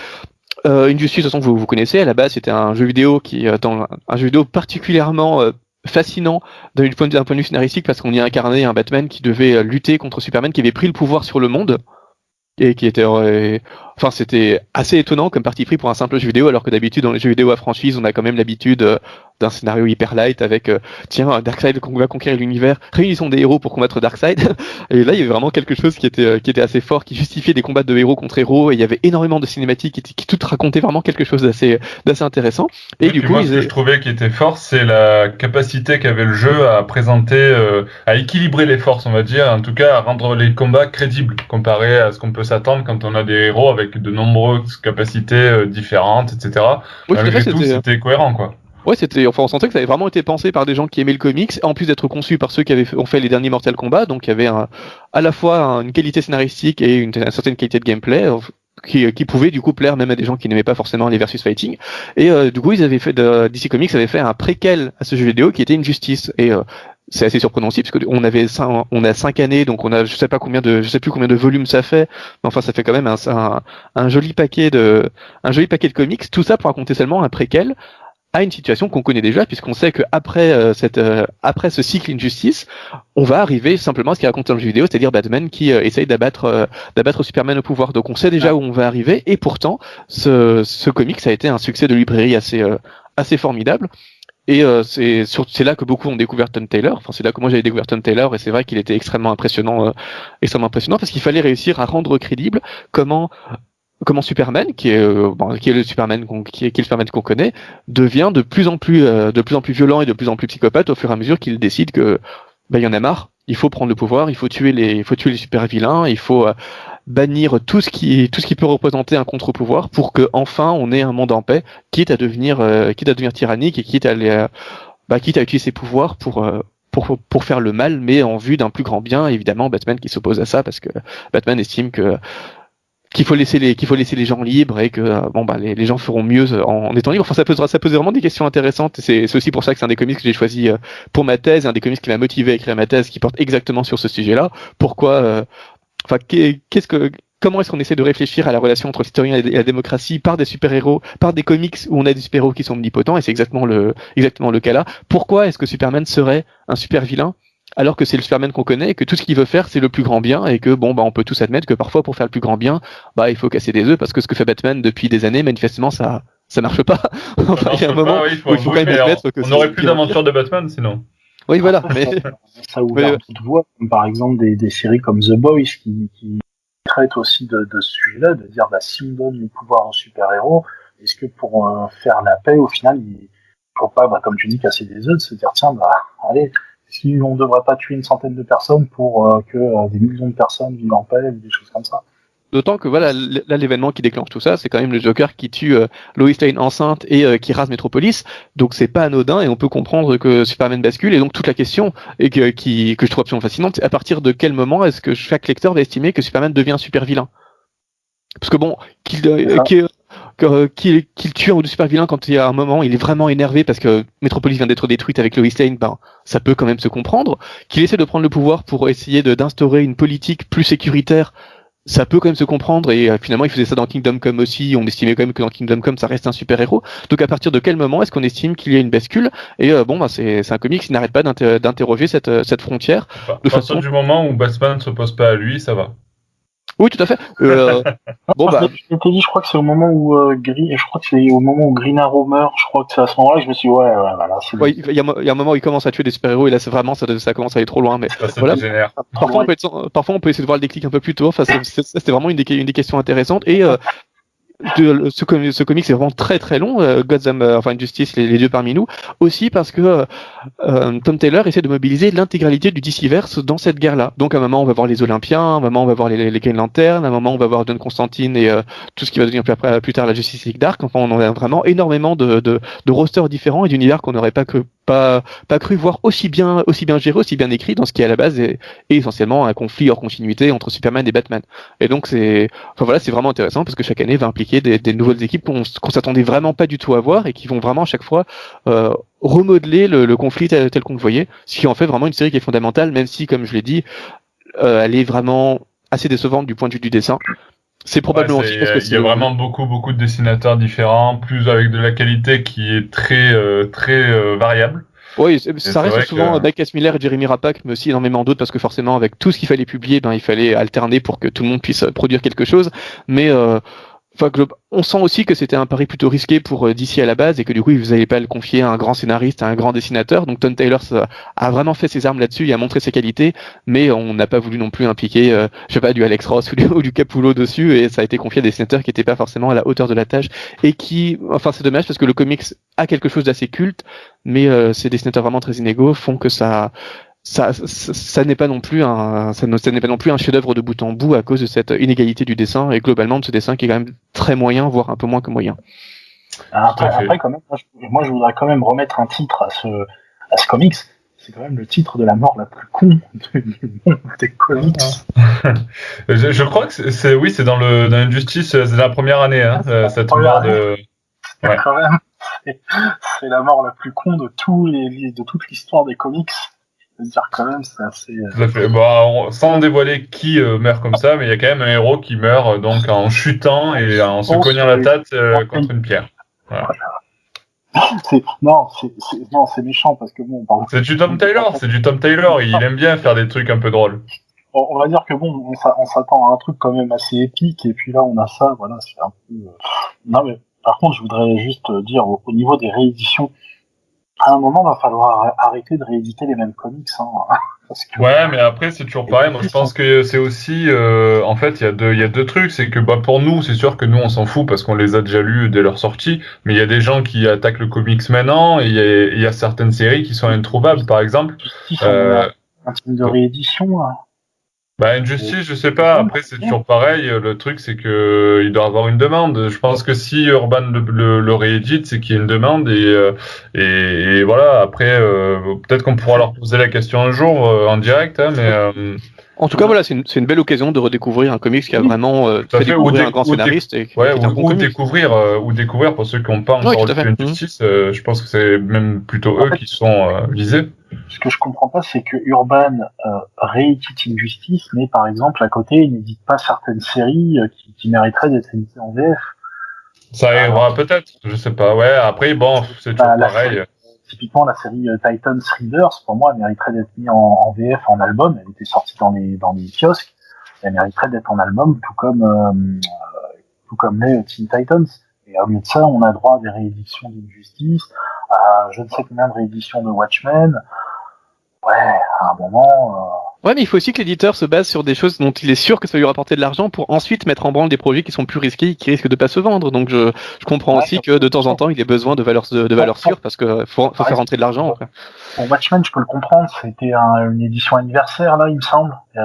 Euh, Injustice, de toute façon, vous, vous connaissez, à la base, c'était un jeu vidéo qui, euh, dans un jeu vidéo particulièrement euh, fascinant d'un point, de, vue scénaristique parce qu'on y incarnait un Batman qui devait euh, lutter contre Superman qui avait pris le pouvoir sur le monde et qui était euh, enfin c'était assez étonnant comme parti pris pour un simple jeu vidéo alors que d'habitude dans les jeux vidéo à franchise on a quand même l'habitude euh, d'un scénario hyper light avec euh, tiens Darkseid va conquérir l'univers réunissons des héros pour combattre Darkseid. Et là il y avait vraiment quelque chose qui était qui était assez fort qui justifiait des combats de héros contre héros et il y avait énormément de cinématiques qui, qui toutes racontaient vraiment quelque chose d'assez d'assez intéressant. Et, du coup moi, ce que je trouvais qui était fort c'est la capacité qu'avait le jeu à présenter euh, à équilibrer les forces on va dire en tout cas à rendre les combats crédibles comparé à ce qu'on peut s'attendre quand on a des héros avec de nombreuses capacités euh, différentes etc oui, c'était cohérent quoi. Ouais, c'était, enfin, on sentait que ça avait vraiment été pensé par des gens qui aimaient le comics, en plus d'être conçu par ceux qui avaient ont fait les derniers Mortal Kombat, donc il y avait un, à la fois une qualité scénaristique et une, certaine qualité de gameplay. Euh, qui, qui pouvait du coup plaire même à des gens qui n'aimaient pas forcément les versus fighting. Et euh, du coup ils avaient fait de, DC Comics avait fait un préquel à ce jeu vidéo qui était une justice et euh, c'est assez surprenant aussi parce qu'on avait cinq, on a cinq années donc on a je sais pas combien de je sais plus combien de volumes ça fait mais enfin ça fait quand même un, un, un joli paquet de un joli paquet de comics tout ça pour raconter seulement un préquel à une situation qu'on connaît déjà, puisqu'on sait que après euh, cette euh, après ce cycle Injustice, on va arriver simplement à ce qui est raconté dans le jeu vidéo, c'est-à-dire Batman qui euh, essaye d'abattre d'abattre Superman au pouvoir. Donc on sait déjà où on va arriver, et pourtant ce ce comic ça a été un succès de librairie assez assez formidable. Et c'est c'est là que beaucoup ont découvert Tom Taylor. Enfin, c'est là que moi j'avais découvert Tom Taylor, et c'est vrai qu'il était extrêmement impressionnant, extrêmement impressionnant parce qu'il fallait réussir à rendre crédible comment comment Superman, qui est, euh, bon, qui est le Superman qu'on, qui est, le Superman qu'on connaît, devient de plus en plus, euh, de plus en plus violent et de plus en plus psychopathe au fur et à mesure qu'il décide que, bah, il y en a marre. Il faut prendre le pouvoir, il faut tuer les, il faut tuer les super vilains, il faut euh, bannir tout ce qui, tout ce qui peut représenter un contre-pouvoir pour que enfin on ait un monde en paix, quitte à devenir, quitte à devenir tyrannique et quitte à aller, bah, quitte à utiliser ses pouvoirs pour pour, pour faire le mal, mais en vue d'un plus grand bien. Évidemment, Batman qui s'oppose à ça parce que Batman estime que qu'il faut laisser les qu'il faut laisser les gens libres et que euh, bon bah les, les gens feront mieux euh, en, étant libres. Enfin ça posera ça pose vraiment des questions intéressantes. C'est aussi pour ça que c'est un des comics que j'ai choisi euh, pour ma thèse, un des comics qui m'a motivé à écrire ma thèse, qui porte exactement sur ce sujet-là. Pourquoi Enfin qu'est-ce que comment est-ce qu'on essaie de réfléchir à la relation entre l'historien et la démocratie par des super-héros, par des comics où on a des super-héros qui sont omnipotents et c'est exactement le exactement le cas là. Pourquoi est-ce que Superman serait un super vilain alors que c'est le Superman qu'on connaît et que tout ce qu'il veut faire c'est le plus grand bien et que bon bah on peut tous admettre que parfois pour faire le plus grand bien bah il faut casser des œufs parce que ce que fait Batman depuis des années manifestement ça ça marche pas. Enfin il y a un moment il faut, où il faut quand même admettre que on n'aurait plus d'aventures de Batman sinon oui voilà mais ça ouvre mais... d'autres voies comme par exemple des, des, séries comme The Boys qui, qui traitent aussi de, de ce sujet-là de dire bah si on donne du pouvoir aux super héros est-ce que pour euh, faire la paix au final il faut pas bah, comme tu dis casser des œufs se dire tiens bah allez si on ne devrait pas tuer une centaine de personnes pour euh, que euh, des millions de personnes vivent en paix ou des choses comme ça. D'autant que voilà, là l'événement qui déclenche tout ça, c'est quand même le Joker qui tue euh, Lois Lane enceinte et euh, qui rase Metropolis. Donc c'est pas anodin et on peut comprendre que Superman bascule. Et donc toute la question et que, qui, que je trouve absolument fascinante, c'est à partir de quel moment est-ce que chaque lecteur va estimer que Superman devient un super vilain Parce que bon, qu'il qu'il tue un ou deux super vilains quand il y a un moment, il est vraiment énervé parce que Metropolis vient d'être détruite avec Lois Lane, ben, ça peut quand même se comprendre. Qu'il essaie de prendre le pouvoir pour essayer d'instaurer une politique plus sécuritaire ça peut quand même se comprendre et euh, finalement il faisait ça dans Kingdom Come aussi. On estimait quand même que dans Kingdom Come ça reste un super héros donc à partir de quel moment est-ce qu'on estime qu'il y a une bascule et euh, bon bah, c'est un comic qui n'arrête pas d'interroger cette, euh, cette frontière. De à partir du moment où Batman ne s'oppose pas à lui ça va oui, tout à fait. Euh, bon bah. Je t'ai dit, je crois que c'est au moment où euh, Green, je crois que c'est au moment où Green Arrow meurt. Je crois que c'est à ce moment-là que je me suis dit, ouais, ouais, voilà. Ouais, il y, a, y, a un moment où il commence à tuer des super-héros et là, c'est vraiment ça, ça commence à aller trop loin. Mais voilà. Parfois, on peut être, parfois, on peut essayer de voir le déclic un peu plus tôt. Enfin, c'était vraiment une des, une des questions intéressantes et euh, de, ce, ce comic c'est vraiment très très long, euh, Gotham, euh, enfin Justice, les, les, deux parmi nous, aussi parce que euh, euh, Tom Taylor essaie de mobiliser l'intégralité du DC-verse dans cette guerre-là. Donc à un moment on va voir les Olympiens, à un moment on va voir les, les Green Lantern, à un moment on va voir Don Constantine et tout ce qui va devenir plus, après, plus tard la Justice League Dark. Enfin on a vraiment énormément de, de, de rosters différents et d'univers qu'on n'aurait pas que pas, pas cru voir aussi bien, aussi bien géré, aussi bien écrit dans ce qui à la base est, essentiellement un conflit hors continuité entre Superman et Batman. Et donc c'est, enfin voilà, c'est vraiment intéressant parce que chaque année va impliquer des, des nouvelles équipes qu'on s'attendait vraiment pas du tout à voir et qui vont vraiment à chaque fois euh, remodeler le, le, conflit tel, qu'on le voyait, ce qui en fait vraiment une série qui est fondamentale, même si, comme je l'ai dit, euh, elle est vraiment assez décevante du point de vue du dessin. C'est probablement aussi parce que il y a vraiment beaucoup beaucoup de dessinateurs différents, plus avec de la qualité qui est très euh, très euh, variable. Oui, ça reste souvent que... Mike Miller et Jeremy Rapak, mais aussi énormément d'autres parce que forcément avec tout ce qu'il fallait publier, ben il fallait alterner pour que tout le monde puisse produire quelque chose. Mais euh, On sent aussi que c'était un pari plutôt risqué pour euh, DC à la base et que du coup, vous n'allez pas le confier à un grand scénariste, à un grand dessinateur. Donc, Tom Taylor a vraiment fait ses armes là-dessus, il a montré ses qualités, mais on n'a pas voulu non plus impliquer, euh, je sais pas, du Alex Ross ou du, ou du, Capullo dessus et ça a été confié à des dessinateurs qui n'étaient pas forcément à la hauteur de la tâche et qui, enfin, c'est dommage parce que le comics a quelque chose d'assez culte, mais euh, ces dessinateurs vraiment très inégaux font que ça, ça, ça, n'est pas non plus un, ça, n'est pas non plus un chef-d'œuvre de bout en bout à cause de cette inégalité du dessin et globalement de ce dessin qui est quand même très moyen, voire un peu moins que moyen. Après, après quand même, moi je, voudrais quand même remettre un titre à ce, à ce comics. C'est quand même le titre de la mort la plus con du monde des comics. je, je, crois que c'est, oui, c'est dans le, dans Injustice, c'est la première année, hein, cette mort de. Ouais. Quand même, c'est la mort la plus con de tous les, de toute l'histoire des comics dire quand même, c'est assez. Euh, bah, sans dévoiler qui euh, meurt comme ça, mais il y a quand même un héros qui meurt euh, donc en chutant et en se cognant la tête contre une pierre. Voilà. Non, c'est méchant parce que bon. C'est du Tom Taylor, c'est du Tom Taylor. Il aime bien faire des trucs un peu drôles. On va dire que bon, on s'attend à un truc quand même assez épique et puis là on a ça, voilà, c'est un peu. Non mais par contre, je voudrais juste dire au niveau des rééditions, à un moment, il va falloir arrêter de rééditer les mêmes comics. Hein, Ouais, mais après, c'est toujours pareil. Moi, je pense que c'est aussi, euh, en fait, il y a deux, il y a deux trucs. C'est que, bah, pour nous, c'est sûr que nous, on s'en fout parce qu'on les a déjà lus dès leur sortie. Mais il y a des gens qui attaquent le comics maintenant et il y a, il y a certaines séries qui sont introuvables, par exemple. Euh, un type de réédition. Hein. Bah, Injustice, je sais pas. Après, c'est toujours pareil. Le truc, c'est que il doit avoir une demande. Je pense que si Urban le, le, réédite, c'est qu'il y a une demande et, euh, et, voilà. Après, euh, peut-être qu'on pourra leur poser la question un jour euh, en direct, hein, mais. En tout cas, voilà, c'est une, une, belle occasion de redécouvrir un comics qui a vraiment fait, découvrir un grand scénariste. Et, ouais, ou, découvrir, ou découvrir pour ceux qui n'ont pas encore lu Injustice, je pense que c'est même plutôt eux qui sont visés ce que je comprends pas, c'est que Urban euh, réédite Injustice, mais par exemple à côté, il n'édite pas certaines séries euh, qui, qui, mériteraient d'être éditées en VF. Ça arrivera peut-être, je sais pas. Ouais, après bon, c'est toujours bah, pareil. typiquement la série euh, Titans Readers, pour moi, elle mériterait d'être mise en, en, VF en album. Elle était sortie dans les dans les kiosques. Elle mériterait d'être en album, tout comme euh, tout comme les Teen Titans. Et au lieu de ça, on a droit à des rééditions d'Injustice, à je ne sais combien de rééditions de Watchmen à un moment. Euh... Ouais, mais il faut aussi que l'éditeur se base sur des choses dont il est sûr que ça va lui rapporter de l'argent pour ensuite mettre en branle des projets qui sont plus risqués, qui risquent de pas se vendre. Donc je, je comprends aussi que de temps en temps il ait besoin de valeurs de, de valeurs sûres parce que faut, faut faire rentrer de l'argent. Pour Watchmen, je peux le comprendre. C'était un, une édition anniversaire là, il me semble. Il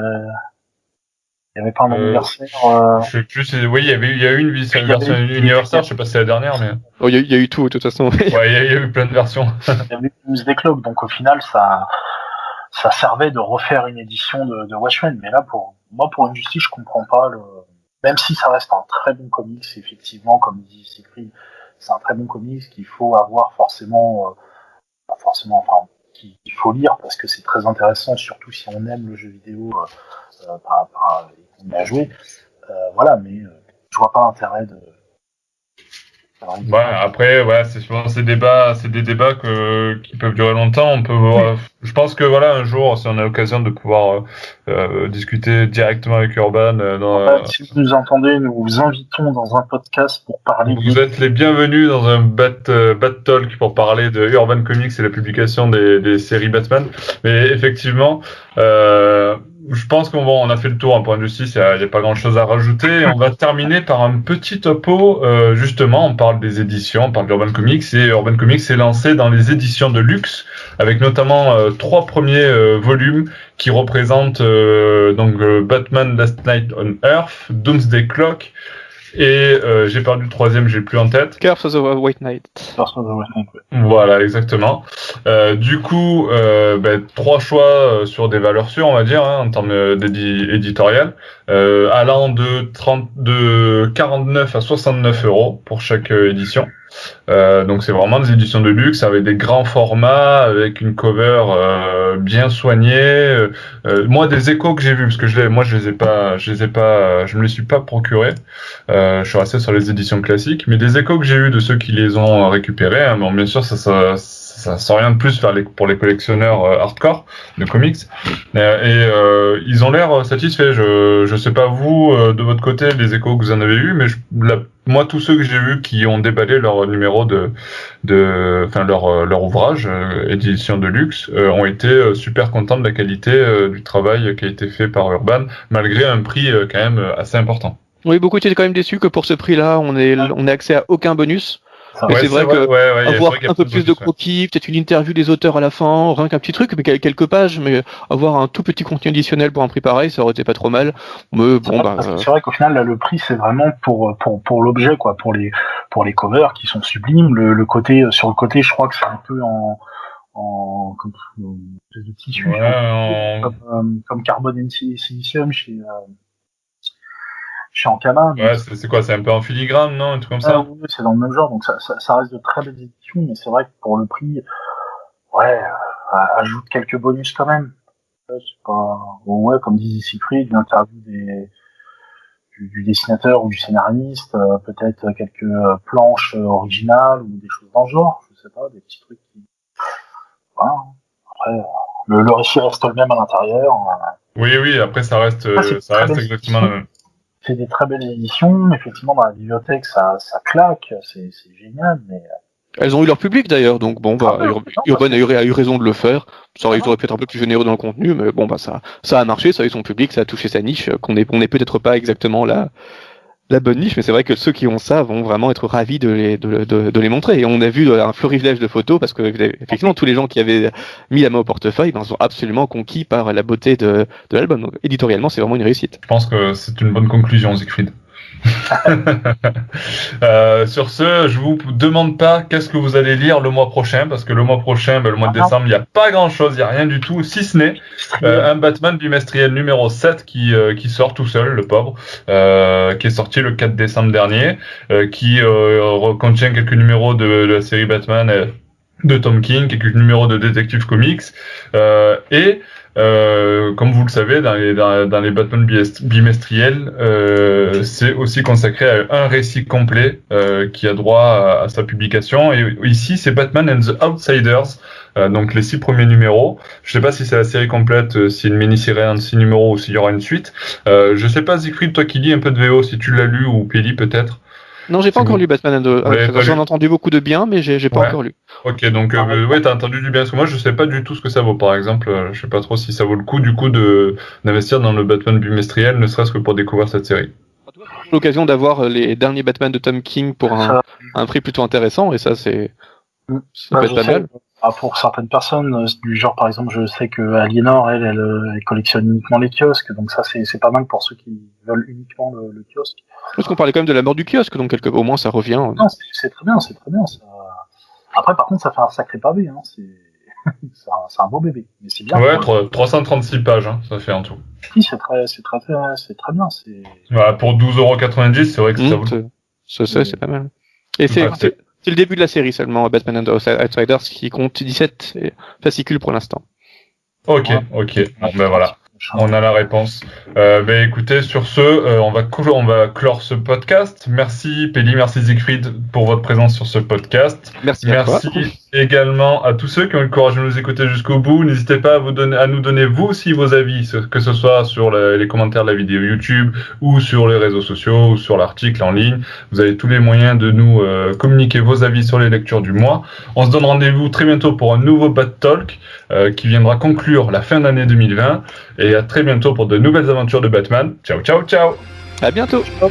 y avait, pas un euh, anniversaire. Euh... Je sais plus. Oui, il y avait, il y a eu une édition anniversaire. Je sais pas si c'est la dernière, mais. Oh, il y, a, il y, a eu tout de toute façon. ouais, il y, a, il y, a eu plein de versions. il y avait plus des clubs, donc au final ça ça servait de refaire une édition de, de Watchmen. Mais là, pour moi, pour Injustice, je comprends pas le. même si ça reste un très bon comics, effectivement, comme dit Siegfried, c'est un très bon comics qu'il faut avoir forcément, euh, forcément, enfin, qu'il faut lire parce que c'est très intéressant, surtout si on aime le jeu vidéo euh, euh par, par, et qu'on a joué. Euh, voilà, mais je vois pas l'intérêt de Ouais, après, ouais, c'est souvent ces débats, c'est des débats que, qui peuvent durer longtemps. On peut, je pense que voilà, un jour, si on a l'occasion de pouvoir euh, euh discuter directement avec Urban, euh, dans, en fait, si vous nous entendez, nous vous invitons dans un podcast pour parler. Vous êtes les bienvenus dans un bat, euh, bat talk pour parler de Urban Comics et la publication des, des séries Batman. Mais effectivement. Euh, je pense qu'on on a fait le tour en point de justice, il n'y a, pas grand chose à rajouter. On va terminer par un petit topo. Euh, justement, on parle des éditions, on parle d'Urban Comics et Urban Comics s'est lancé dans les éditions de luxe avec notamment euh, trois premiers euh, volumes qui représentent donc Batman Last Night on Earth, Doomsday Clock, et euh, j'ai perdu le troisième, j'ai plus en tête. Curse of the White Knight. Voilà, exactement. Euh, du coup, euh, ben, trois choix sur des valeurs sûres, on va dire, hein, en termes euh, allant de 30, de 49 à 69 euros pour chaque édition. Euh, donc c'est vraiment des éditions de luxe avec des grands formats, avec une cover euh, bien soignée. Euh, moi des échos que j'ai vus parce que je moi je les ai pas, je les ai pas, je me les suis pas procurés. je suis resté sur les éditions classiques, mais des échos que j'ai eu de ceux qui les ont récupérés. Hein, bon bien sûr ça, ça ça sent rien de plus pour les collectionneurs euh, hardcore de comics. Euh, et euh, ils ont l'air satisfaits. Je je sais pas vous de votre côté les échos que vous en avez eu, mais moi tous ceux que j'ai vus qui ont déballé leur numéro de enfin leur leur ouvrage édition de luxe ont été super contents de la qualité du travail qui a été fait par Urban malgré un prix quand même assez important. Oui, beaucoup étaient quand même déçus que pour ce prix-là, on ait on ait accès à aucun bonus c'est vrai, que avoir un peu plus de croquis, peut-être une interview des auteurs à la fin, rien qu'un petit truc, mais quelques pages, mais avoir un tout petit contenu additionnel pour un prix pareil, ça aurait été pas trop mal. Mais bon, bah, euh, c'est vrai qu'au final, là, le prix, c'est vraiment pour pour pour l'objet, quoi, pour les pour les covers qui sont sublimes. Le, côté sur le côté, je crois que c'est un peu en en comme de tissu, comme, euh, comme, carbone silicium chez euh, chez Ankama. Ouais, c'est quoi C'est un peu en filigrane, non Un truc comme ça Oui, c'est dans le même genre, donc ça, ça, ça, reste de très belles éditions, mais c'est vrai que pour le prix, ouais, euh, ajoute quelques bonus quand même. C'est pas... ouais, comme disait Siegfried, une interview des... du, du, dessinateur ou du scénariste, euh, peut-être quelques euh, planches originales ou des choses dans le genre, je sais pas, des petits trucs qui... Voilà. Après, le, le récit reste le même à l'intérieur. Oui, oui, après ça reste, ah, ça reste exactement le même c'est des très belles éditions. Effectivement, dans la bibliothèque, ça, ça claque, c'est génial, mais. Euh, Elles ont eu leur public d'ailleurs, donc bon, bah, ah Urban a eu, a eu, raison de le faire. Ça aurait, pu être un peu plus généreux dans le contenu, mais bon, bah ça, ça a marché, ça a eu son public, ça a touché sa niche, qu'on n'est on est peut-être pas exactement là la bonne niche, mais c'est vrai que ceux qui ont ça vont vraiment être ravis de les, de, de, de les montrer. Et on a vu un florilège de photos parce que effectivement tous les gens qui avaient mis la main au portefeuille ben, sont absolument conquis par la beauté de, de l'album. Donc éditorialement, c'est vraiment une réussite. Je pense que c'est une bonne conclusion, Siegfried. euh, sur ce, je vous demande pas qu'est-ce que vous allez lire le mois prochain, parce que le mois prochain, ben, le mois de ah décembre, il n'y a pas grand-chose, il n'y a rien du tout, si ce n'est euh, un Batman bimestriel numéro 7 qui, euh, qui sort tout seul, le pauvre, qui est sorti le 4 décembre dernier, qui contient quelques numéros de, de, la série Batman de Tom King, quelques numéros de Detective Comics, et euh, comme vous le savez, dans les, dans, les Batman bimestriels, euh, c'est aussi consacré à un récit complet euh, qui a droit à, sa publication. Et ici, c'est Batman and the Outsiders, euh, donc les six premiers numéros. Je sais pas si c'est la série complète, euh, si une mini-série en six numéros ou s'il y aura une suite. Euh, je sais pas, Siegfried, toi qui lis un peu de VO, si tu l'as lu ou Peli peut-être. Non, j'ai pas encore lu Batman and J'en ai entendu beaucoup de bien, mais j'ai pas encore lu. Ok, donc ah, euh, ouais, t'as entendu du bien. Parce que moi, je sais pas du tout ce que ça vaut. Par exemple, euh, je sais pas trop si ça vaut le coup du coup de d'investir dans le Batman bimestriel, ne serait-ce que pour découvrir cette série. L'occasion d'avoir euh, les derniers Batman de Tom King pour un, un prix plutôt intéressant, et ça, c'est mm. ça peut être pas mal. Ah, pour certaines personnes, du genre par exemple, je sais que Aliénor, elle, elle, collectionne uniquement les kiosques, donc ça c'est pas mal pour ceux qui veulent uniquement le, le kiosque. Parce qu'on parlait quand même de la mort du kiosque, donc quelque... au moins ça revient. Non, c'est très bien, c'est très bien. Ça... Après, par contre, ça fait un sacré pavé. Hein. c'est un, un, beau bébé. Mais c'est bien. Ouais, 336 pages, hein, ça fait en tout. Oui, c'est très, c'est très, c'est très bien. C'est. Voilà, pour 12,90€, c'est vrai que ça mmh, vaut. C'est, c'est pas mal. Et c'est, c'est le début de la série seulement, Batman and the Outsiders, qui compte 17 fascicules pour l'instant. Ok, ok. Bon, ben voilà. On a la réponse. Euh, ben écoutez, sur ce, euh, on, va on va clore ce podcast. Merci Peli, merci Siegfried pour votre présence sur ce podcast. Merci. Merci également à tous ceux qui ont eu le courage de nous écouter jusqu'au bout. N'hésitez pas à, vous donner, à nous donner vous aussi vos avis, que ce soit sur les commentaires de la vidéo YouTube ou sur les réseaux sociaux ou sur l'article en ligne. Vous avez tous les moyens de nous euh, communiquer vos avis sur les lectures du mois. On se donne rendez-vous très bientôt pour un nouveau Bat Talk euh, qui viendra conclure la fin d'année 2020 et à très bientôt pour de nouvelles aventures de Batman. Ciao, ciao, ciao. À bientôt. Ciao.